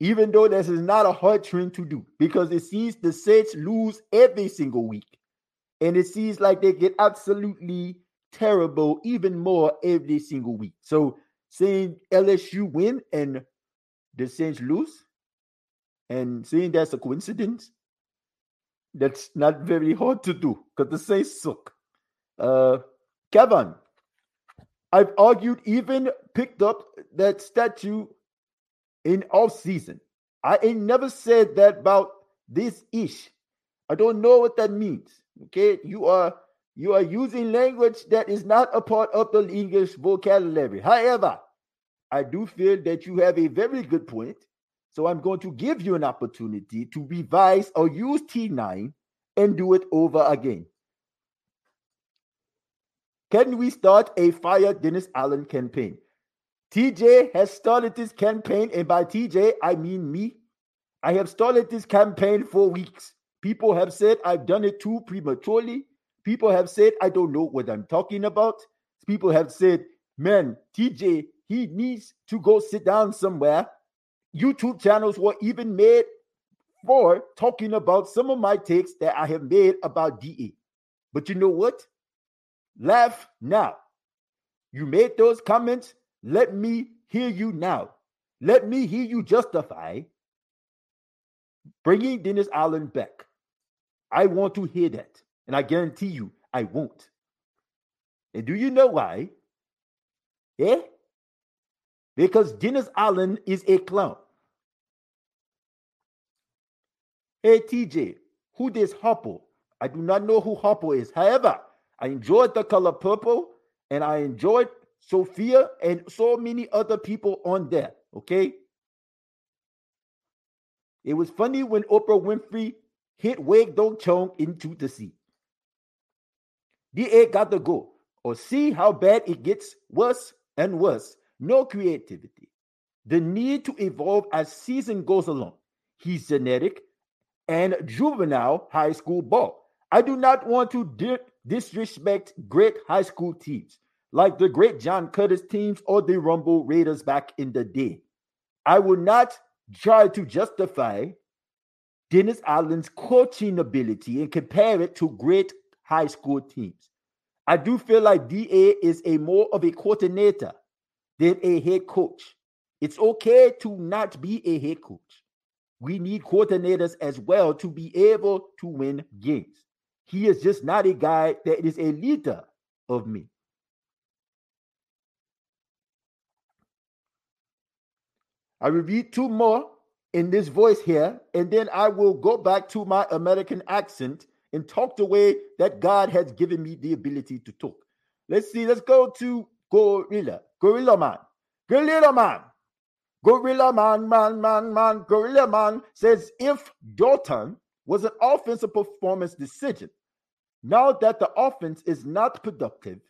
even though this is not a hard trend to do because it sees the Saints lose every single week. And it seems like they get absolutely terrible even more every single week. So seeing LSU win and the Saints lose, and seeing that's a coincidence, that's not very hard to do because the Saints suck. Uh, Kevin, I've argued, even picked up that statue in off season. I ain't never said that about this ish. I don't know what that means. Okay, you are you are using language that is not a part of the English vocabulary. However, I do feel that you have a very good point. So I'm going to give you an opportunity to revise or use T9 and do it over again. Can we start a Fire Dennis Allen campaign? TJ has started this campaign, and by TJ, I mean me. I have started this campaign for weeks. People have said I've done it too prematurely. People have said I don't know what I'm talking about. People have said, man, TJ, he needs to go sit down somewhere. YouTube channels were even made for talking about some of my takes that I have made about DA. But you know what? Laugh now. You made those comments. Let me hear you now. Let me hear you justify bringing Dennis Allen back. I want to hear that. And I guarantee you, I won't. And do you know why? Yeah? Because Dennis Allen is a clown. Hey TJ, who who is Harpo? I do not know who Harpo is. However, I enjoyed the color purple and I enjoyed Sophia and so many other people on there. Okay. It was funny when Oprah Winfrey hit Wade Dong Chong into the sea. DA got to go or see how bad it gets worse and worse. No creativity. The need to evolve as season goes along. He's genetic and juvenile high school ball. I do not want to di- disrespect great high school teams like the great John Curtis teams or the Rummel Raiders back in the day. I will not try to justify Dennis Allen's coaching ability and compare it to great high school teams. I do feel like DA is a more of a coordinator than a head coach. It's okay to not be a head coach. We need coordinators as well to be able to win games. He is just not a guy that is a leader of me. I will read two more in this voice here, and then I will go back to my American accent and talk the way that God has given me the ability to talk. Let's see, let's go to Gorilla. Gorilla Man. Gorilla Man. Gorilla Man, man, man, man, Gorilla Man says if Dalton was an offensive performance decision, now that the offense is not productive,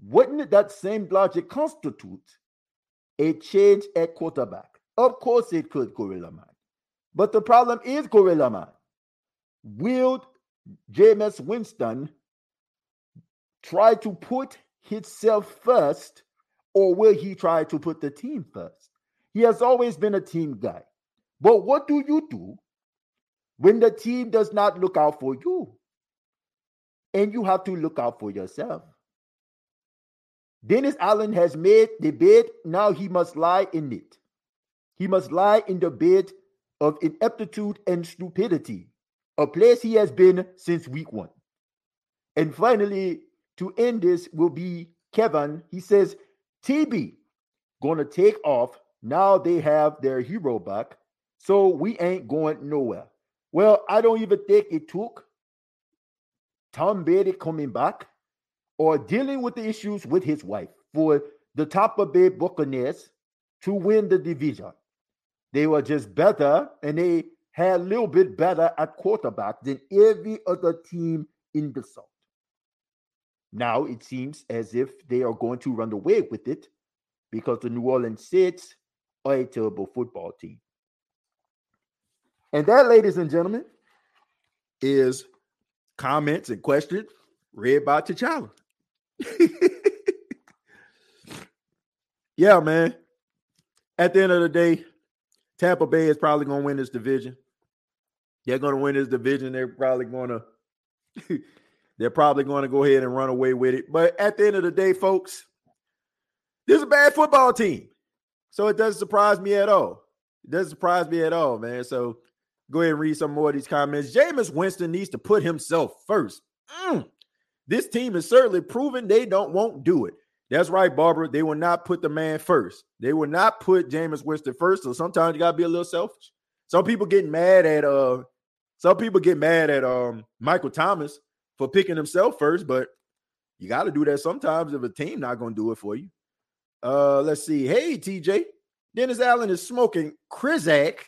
wouldn't that same logic constitute a change at quarterback? Of course it could, Gorilla Man. But the problem is, Gorilla Man, will Jameis Winston try to put himself first, or will he try to put the team first? He has always been a team guy. But what do you do when the team does not look out for you? And you have to look out for yourself. Dennis Allen has made the bed, now he must lie in it. He must lie in the bed of ineptitude and stupidity, a place he has been since week one. And finally, to end this will be Kevin. He says, TB gonna take off. Now they have their hero back. So we ain't going nowhere. Well, I don't even think it took Tom Brady coming back or dealing with the issues with his wife for the Tampa Bay Buccaneers to win the division. They were just better and they had a little bit better at quarterback than every other team in the South. Now it seems as if they are going to run away with it because the New Orleans Saints are a terrible football team. And that, ladies and gentlemen, is comments and questions read by T'Challa. (laughs) yeah, man. At the end of the day, Tampa Bay is probably going to win this division. They're going to win this division. They're probably going (laughs) to they're probably going to go ahead and run away with it. But at the end of the day, folks, this is a bad football team. So it doesn't surprise me at all. It doesn't surprise me at all, man. So go ahead and read some more of these comments. Jameis Winston needs to put himself first. Mm. This team is certainly proven they don't won't do it. That's right, Barbara. They will not put the man first. They will not put Jameis Winston first. So sometimes you gotta be a little selfish. Some people getting mad at uh some people get mad at um Michael Thomas for picking himself first, but you got to do that sometimes if a team not going to do it for you. Uh, let's see. Hey, TJ, Dennis Allen is smoking Krizak,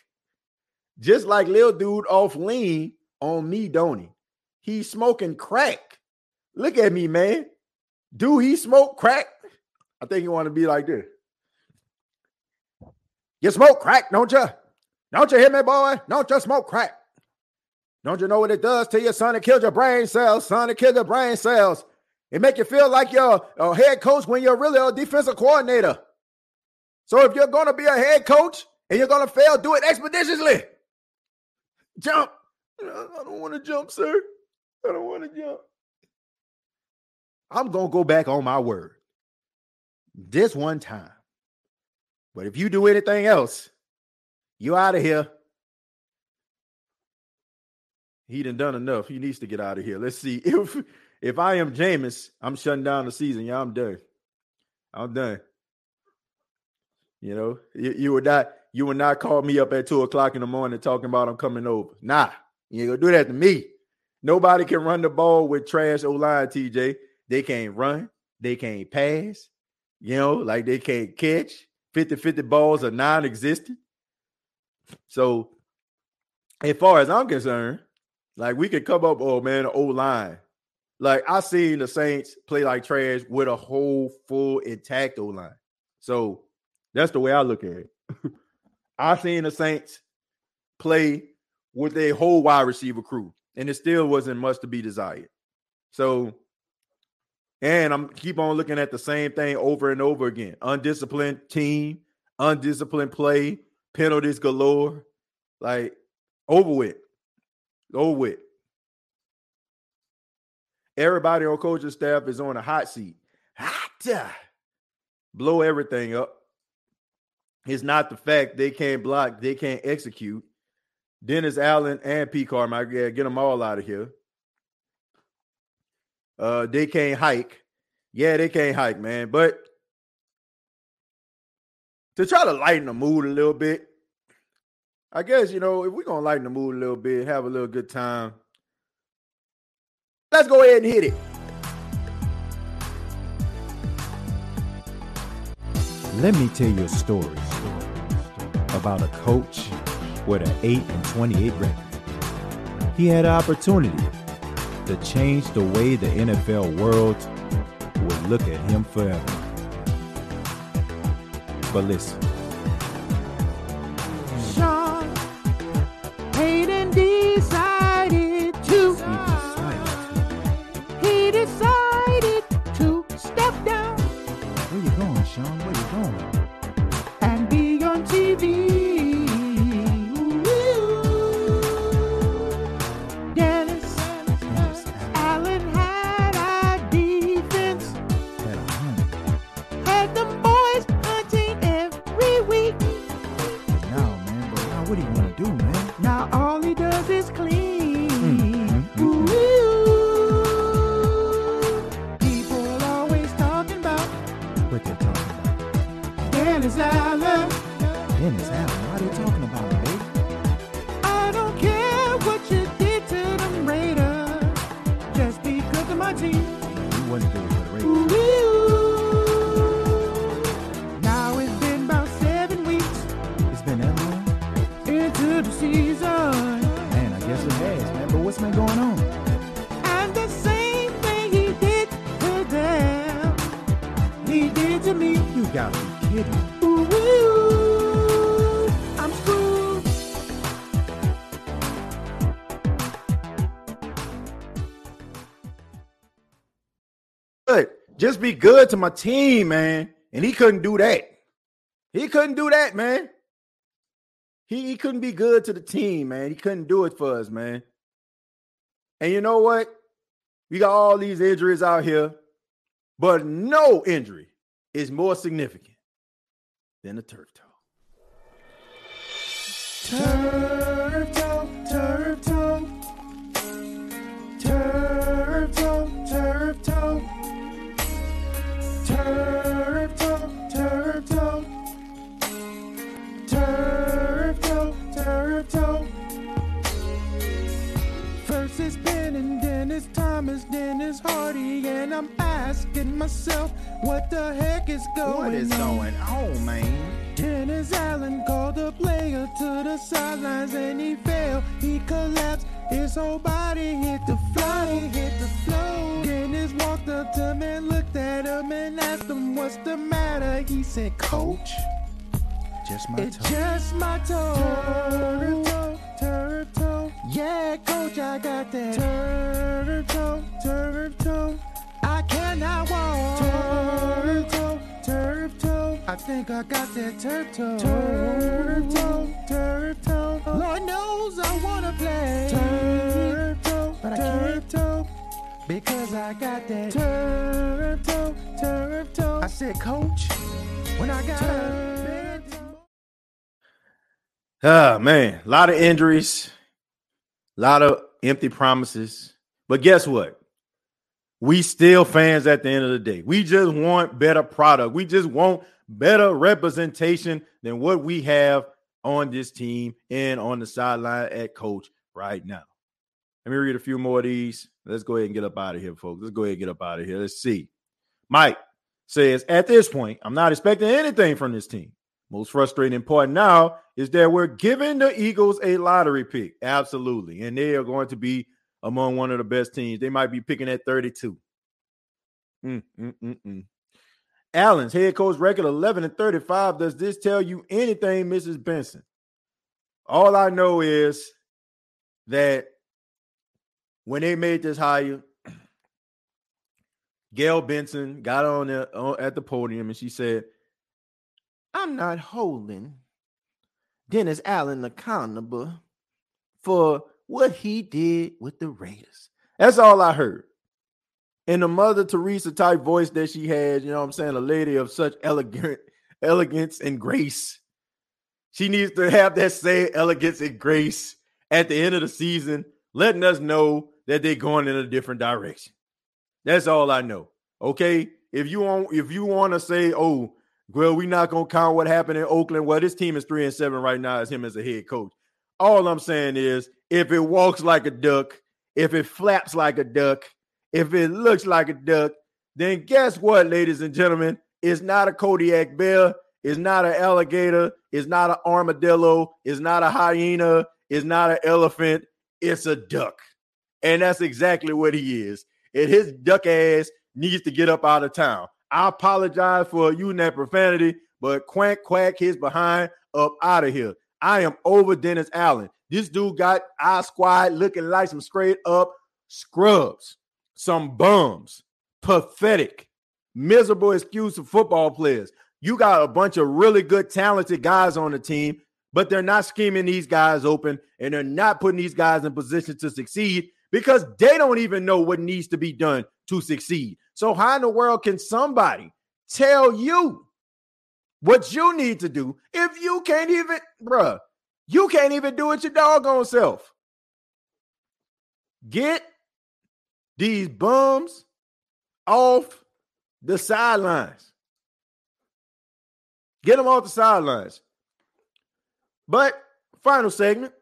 just like little dude off lean on me, don't he? He's smoking crack. Look at me, man. Do he smoke crack? I think you want to be like this. You smoke crack, don't you? Don't you hear me, boy? Don't you smoke crack? Don't you know what it does to your son? It kills your brain cells, son. It kills your brain cells. It make you feel like you're a head coach when you're really a defensive coordinator. So if you're going to be a head coach and you're going to fail, do it expeditiously. Jump. I don't want to jump, sir. I don't want to jump. I'm going to go back on my word this one time. But if you do anything else, you out of here. He done done enough. He needs to get out of here. Let's see. (laughs) If if I am Jameis, I'm shutting down the season. Yeah, I'm done. I'm done. You know, you, you would not you would not call me up at two o'clock in the morning talking about I'm coming over. Nah, you ain't gonna do that to me. Nobody can run the ball with trash O line, TJ. They can't run, they can't pass, you know, like they can't catch. 50-50 balls are non-existent. So, as far as I'm concerned, like we could come up, oh man, O line. Like I seen the Saints play like trash with a whole full intact O line. So that's the way I look at it. (laughs) I seen the Saints play with a whole wide receiver crew, and it still wasn't much to be desired. So, and I'm keep on looking at the same thing over and over again: undisciplined team, undisciplined play, penalties galore. Like over with. Go with. Everybody on coaching staff is on a hot seat. Hot. Blow everything up. It's not the fact they can't block, they can't execute. Dennis Allen and P. Carmichael, yeah, get them all out of here. Uh, they can't hike. Yeah, they can't hike, man. But to try to lighten the mood a little bit, I guess, you know, if we're going to lighten the mood a little bit, have a little good time, let's go ahead and hit it. Let me tell you a story about a coach with an 8 and 28 record. He had an opportunity to change the way the NFL world would look at him forever. But listen. deep. Good to my team, man. And he couldn't do that. He couldn't do that, man. He, he couldn't be good to the team, man. He couldn't do it for us, man. And you know what? We got all these injuries out here, but no injury is more significant than a turf toe. Turf toe, Thomas, then it's Hardy, and I'm asking myself, what the heck is going What is on? going on, man? Dennis Allen called the player to the sidelines and he fell. He collapsed. His whole body hit the floor. hit the floor. Dennis walked up to him and looked at him and asked him, What's the matter? He said, Coach, Just my it's just my toe. Toe, toe. Yeah, coach, I got that. Turf toe, turf toe. I cannot walk. Turf toe, turf toe. I think I got that turf toe. Turf toe, turf toe. Lord knows I wanna play. Turf toe, But I turf toe. Because I got that turf toe. I said, Coach, when I got a Ah, man, a lot of injuries, lot of empty promises. But guess what? We still fans at the end of the day. We just want better product. We just want better representation than what we have on this team and on the sideline at coach right now. Let me read a few more of these. Let's go ahead and get up out of here, folks. Let's go ahead and get up out of here. Let's see. Mike says, at this point, I'm not expecting anything from this team. Most frustrating part now is that we're giving the Eagles a lottery pick. Absolutely. And they are going to be among one of the best teams. They might be picking at 32. Mm, mm, mm, mm. Allen's head coach record 11 and 35. Does this tell you anything, Mrs. Benson? All I know is that when they made this hire, (clears throat) Gail Benson got on, the, on at the podium and she said, I'm not holding Dennis Allen accountable for what he did with the Raiders. That's all I heard. And the Mother Teresa type voice that she has, you know what I'm saying, a lady of such elegant elegance and grace. She needs to have that same elegance and grace at the end of the season, letting us know that they're going in a different direction. That's all I know. Okay. If you want, if you want to say, oh, well, we're not gonna count what happened in Oakland. Well, this team is three and seven right now as him as a head coach. All I'm saying is if it walks like a duck, if it flaps like a duck, if it looks like a duck, then guess what, ladies and gentlemen? It's not a Kodiak bear, it's not an alligator, it's not an armadillo, it's not a hyena, it's not an elephant, it's a duck. And that's exactly what he is. And his duck ass needs to get up out of town. I apologize for using that profanity, but quack quack his behind up out of here. I am over Dennis Allen. This dude got I squad looking like some straight up scrubs, some bums, pathetic, miserable excuse of football players. You got a bunch of really good, talented guys on the team, but they're not scheming these guys open and they're not putting these guys in position to succeed because they don't even know what needs to be done to succeed. So, how in the world can somebody tell you what you need to do if you can't even, bruh? You can't even do it your doggone self. Get these bums off the sidelines. Get them off the sidelines. But final segment,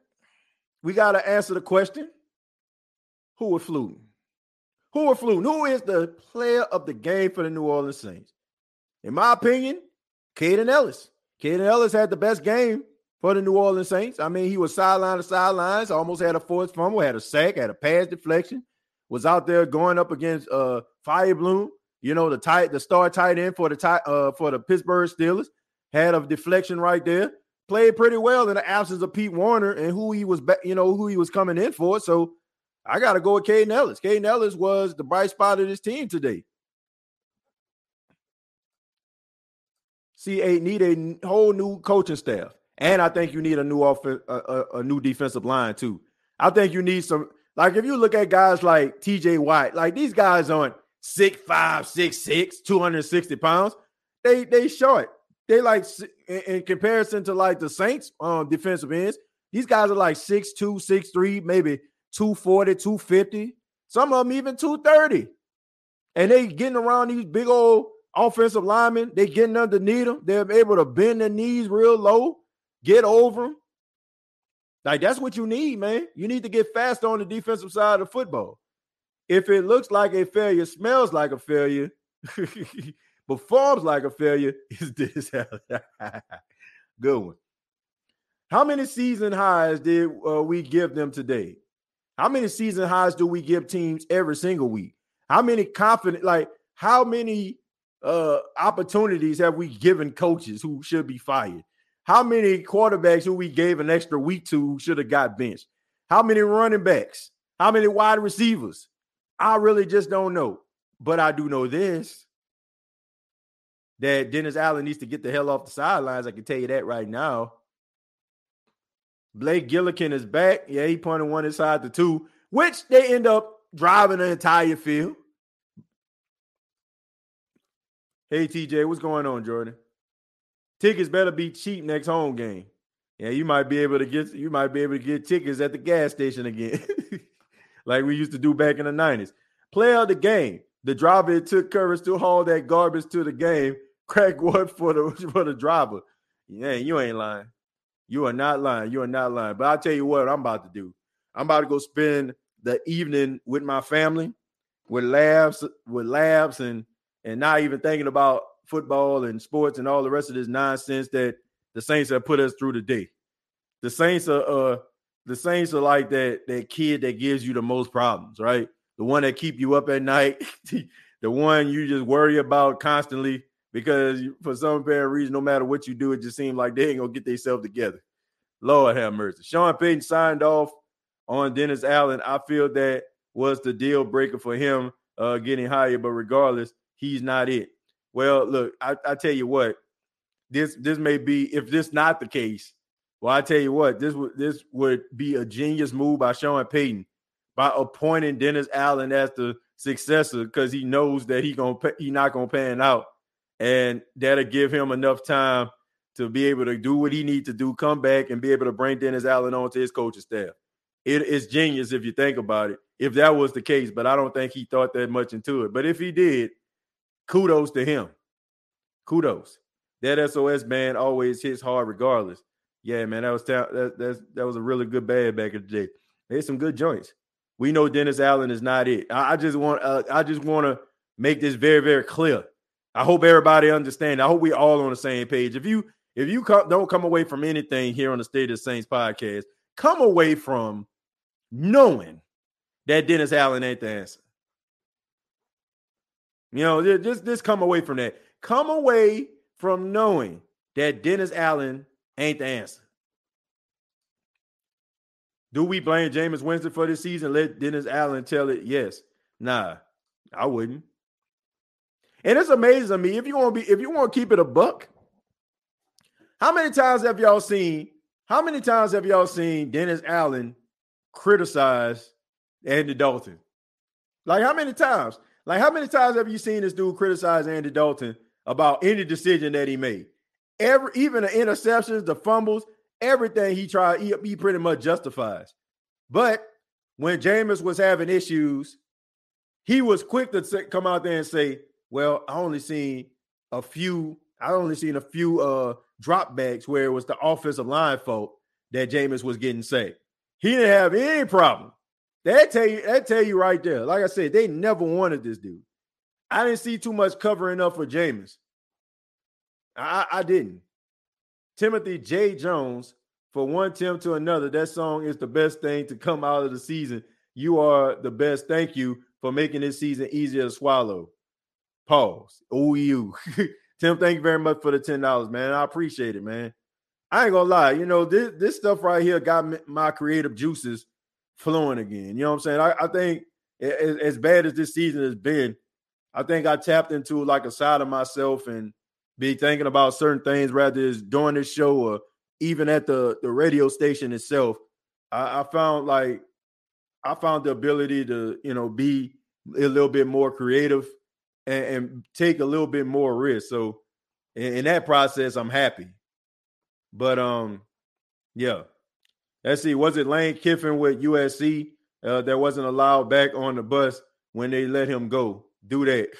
we got to answer the question who was fluting? Who was fluting? Who is the player of the game for the New Orleans Saints? In my opinion, Kaden Elliss. Kaden Elliss had the best game for the New Orleans Saints. I mean, he was sideline to sidelines, almost had a forced fumble, had a sack, had a pass deflection, was out there going up against uh Freiermuth, you know, the tight, the star tight end for the tight uh for the Pittsburgh Steelers, had a deflection right there. Played pretty well in the absence of Pete Werner and who he was, you know, who he was coming in for. So I got to go with Kaden Elliss. Kaden Elliss was the bright spot of this team today. C8 need a whole new coaching staff. And I think you need a new offense, a, a, a, new defensive line too. I think you need some. Like if you look at guys like T.J. Watt, like these guys aren't six five, six six, 260 pounds. They they short. They like in, in comparison to like the Saints um defensive ends. These guys are like six two, six three, maybe 240, 250. Some of them even 230. And they getting around these big old offensive linemen. They getting underneath them. They're able to bend their knees real low get over them. Like that's what you need, man. You need to get faster on the defensive side of football. If it looks like a failure, smells like a failure, (laughs) performs like a failure, (laughs) is this (laughs) good one? How many season highs did uh, we give them today? How many season highs do we give teams every single week? How many confident, like how many uh opportunities have we given coaches who should be fired? How many quarterbacks who we gave an extra week to should have got benched? How many running backs? How many wide receivers? I really just don't know. But I do know this that Dennis Allen needs to get the hell off the sidelines. I can tell you that right now. Blake Gillikin is back. Yeah, he punted one inside the two, which they end up driving the entire field. Hey, TJ, what's going on, Jordan? Tickets better be cheap next home game. Yeah, you might be able to get you might be able to get tickets at the gas station again, (laughs) like we used to do back in the nineties. Play of the game. The driver it took courage to haul that garbage to the game. Crack (laughs) what for the for the driver. Yeah, you ain't lying. You are not lying. You are not lying. But I'll tell you what I'm about to do. I'm about to go spend the evening with my family, with labs, with labs, and and not even thinking about football and sports and all the rest of this nonsense that the Saints have put us through today. The Saints are uh the Saints are like that that kid that gives you the most problems, right? The one that keep you up at night, (laughs) the one you just worry about constantly because for some apparent reason, no matter what you do, it just seems like they ain't gonna get themselves together. Lord have mercy. Sean Payton signed off on Dennis Allen. I feel that was the deal breaker for him uh, getting hired, but regardless, he's not it. Well, look, I, I tell you what, this this may be if this not the case. Well, I tell you what, this would this would be a genius move by Sean Payton by appointing Dennis Allen as the successor because he knows that he gonna he not gonna pan out, and that'll give him enough time to be able to do what he need to do, come back and be able to bring Dennis Allen onto his coaching staff. It is genius if you think about it. If that was the case, but I don't think he thought that much into it. But if he did, kudos to him. Kudos. That SOS man always hits hard regardless. Yeah, man, that was ta- that, that's, that was a really good bad back in the day. There's some good joints. We know Dennis Allen is not it. I, I just want uh, I just want to make this very very clear. I hope everybody understand. I hope we all on the same page. If you if you come, don't come away from anything here on the State of Saints podcast, come away from knowing that Dennis Allen ain't the answer. You know, just just come away from that. Come away from knowing that Dennis Allen ain't the answer. Do we blame Jameis Winston for this season? Let Dennis Allen tell it. Yes. Nah, I wouldn't. And it's amazing to me if you want to be if you want to keep it a buck. How many times have y'all seen? How many times have y'all seen Dennis Allen criticize Andy Dalton? Like how many times? Like, how many times have you seen this dude criticize Andy Dalton about any decision that he made? Every even the interceptions, the fumbles, everything he tried, he, he pretty much justifies. But when Jameis was having issues, he was quick to come out there and say, "Well, I only seen a few. I only seen a few uh dropbacks where it was the offensive line fault that Jameis was getting sacked. He didn't have any problem. That tell you that tell you right there. Like I said, they never wanted this dude. I didn't see too much covering up for Jameis. I, I didn't. Timothy J. Jones, for one Tim to another, that song is the best thing to come out of the season. You are the best. Thank you for making this season easier to swallow. Pause. Oh, you. (laughs) Tim, thank you very much for the $10, man. I appreciate it, man. I ain't gonna lie, you know, this, this stuff right here got my creative juices flowing again. You know what I'm saying? I, I think as, bad as this season has been, I think I tapped into like a side of myself and be thinking about certain things rather as doing this show or even at the, the radio station itself. I, I found like I found the ability to, you know, be a little bit more creative and, and take a little bit more risk. So in, in, that process, I'm happy. But um, yeah. Let's see. Was it Lane Kiffin with USC uh, that wasn't allowed back on the bus when they let him go? Do that. (laughs)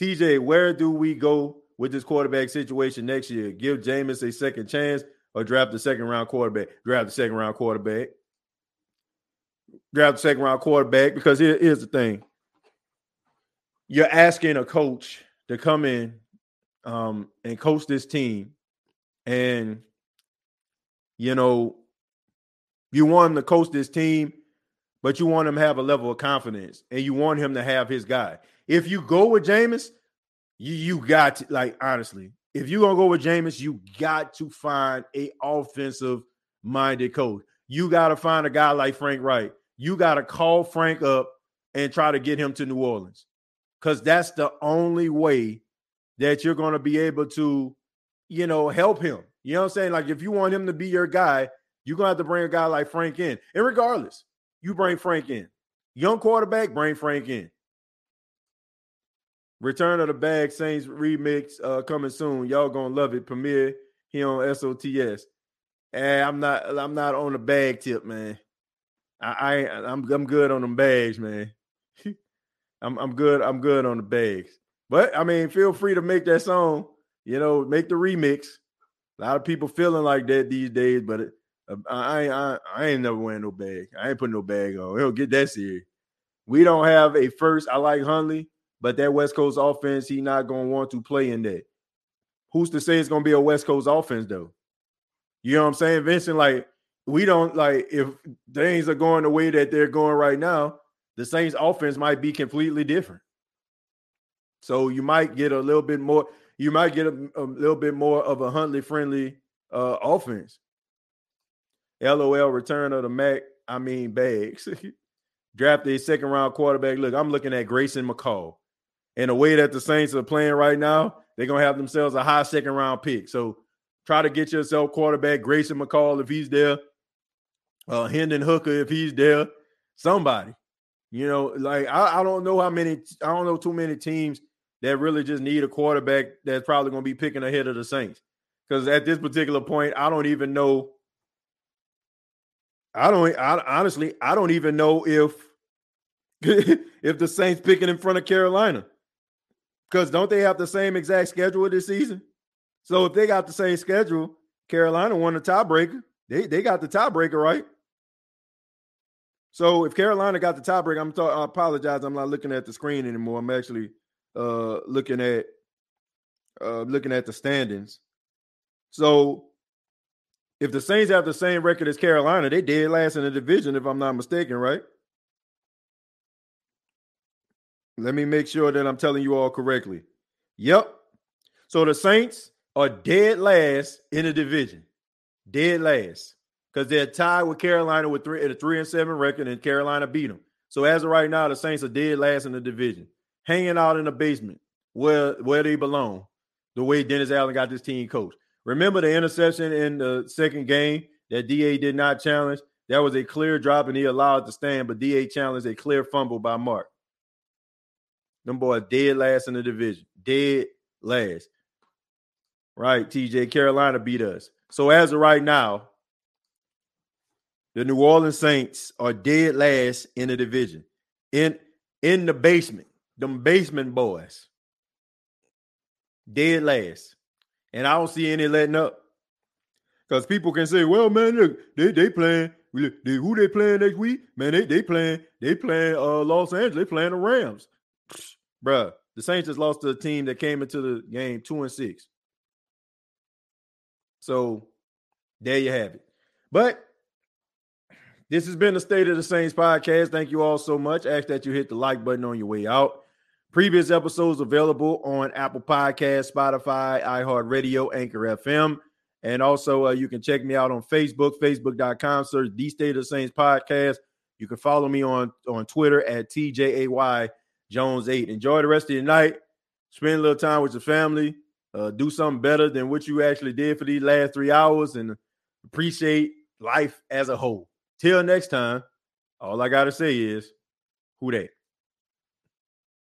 TJ, where do we go with this quarterback situation next year? Give Jameis a second chance or draft the second round quarterback? Draft the second round quarterback. Draft the second round quarterback because here, here's the thing you're asking a coach to come in um, and coach this team, and you know you want him to coach this team, but you want him to have a level of confidence, and you want him to have his guy. If you go with Jameis, you you got to like honestly, if you're gonna go with Jameis, you got to find a offensive minded coach. You got to find a guy like Frank Reich. You got to call Frank up and try to get him to New Orleans because that's the only way that you're going to be able to, you know, help him. You know what I'm saying? Like if you want him to be your guy, you're to have to bring a guy like Frank in. And regardless, you bring Frank in. Young quarterback, bring Frank in. Return of the Bag Saints remix uh, coming soon. Y'all gonna love it. Premiere here on SOTS. And I'm not I'm not on the bag tip, man. I, I I'm I'm good on them bags, man. I'm I'm good. I'm good on the bags. But I mean, feel free to make that song. You know, make the remix. A lot of people feeling like that these days, but it, uh, I, I I ain't never wearing no bag. I ain't putting no bag on. Don't get that serious. We don't have a first. I like Hundley, but that West Coast offense, he not gonna want to play in that. Who's to say it's gonna be a West Coast offense though? You know what I'm saying, Vincent? Like we don't like if things are going the way that they're going right now the Saints offense might be completely different. So you might get a little bit more, you might get a, a little bit more of a Huntley friendly uh, offense. LOL return of the Mac, I mean bags. (laughs) Draft a second round quarterback. Look, I'm looking at Grayson McCall. And the way that the Saints are playing right now, they're gonna have themselves a high second round pick. So try to get yourself quarterback Grayson McCall if he's there, uh Hendon Hooker if he's there, somebody. You know, like I, I don't know how many, I don't know too many teams that really just need a quarterback that's probably going to be picking ahead of the Saints. Because at this particular point, I don't even know. I don't I, honestly, I don't even know if (laughs) if the Saints picking in front of Carolina. Because don't they have the same exact schedule this season? So if they got the same schedule, Carolina won the tiebreaker. They they got the tiebreaker, right? So if Carolina got the tiebreaker, I'm talking. I apologize. I'm not looking at the screen anymore. I'm actually uh, looking at uh, looking at the standings. So if the Saints have the same record as Carolina, they did last in the division, if I'm not mistaken, right? Let me make sure that I'm telling you all correctly. Yep. So the Saints are dead last in the division. Dead last because they're tied with Carolina with three at a three and seven record, and Carolina beat them. So as of right now, the Saints are dead last in the division, hanging out in the basement where where they belong. The way Dennis Allen got this team coached. Remember the interception in the second game that Da did not challenge. That was a clear drop, and he allowed to stand, but Da challenged a clear fumble by Mark. Them boys dead last in the division, dead last. Right, TJ. Carolina beat us. So as of right now, the New Orleans Saints are dead last in the division. In in the basement, them basement boys. Dead last. And I don't see any letting up. Because people can say, well, man, look, they they playing. They, who they playing next week? Man, they they playing, they playing uh Los Angeles, they playing the Rams. (sniffs) Bruh, the Saints just lost to a team that came into the game two and six. So there you have it. But this has been the State of the Saints podcast. Thank you all so much. Ask that you hit the like button on your way out. Previous episodes available on Apple Podcast, Spotify, iHeartRadio, Anchor FM. And also, uh, you can check me out on Facebook, facebook.com, search The State of the Saints podcast. You can follow me on, on Twitter at TJAY Jones 8. Enjoy the rest of your night. Spend a little time with your family. Uh, do something better than what you actually did for these last three hours and appreciate life as a whole. Till next time, all I got to say is, who that?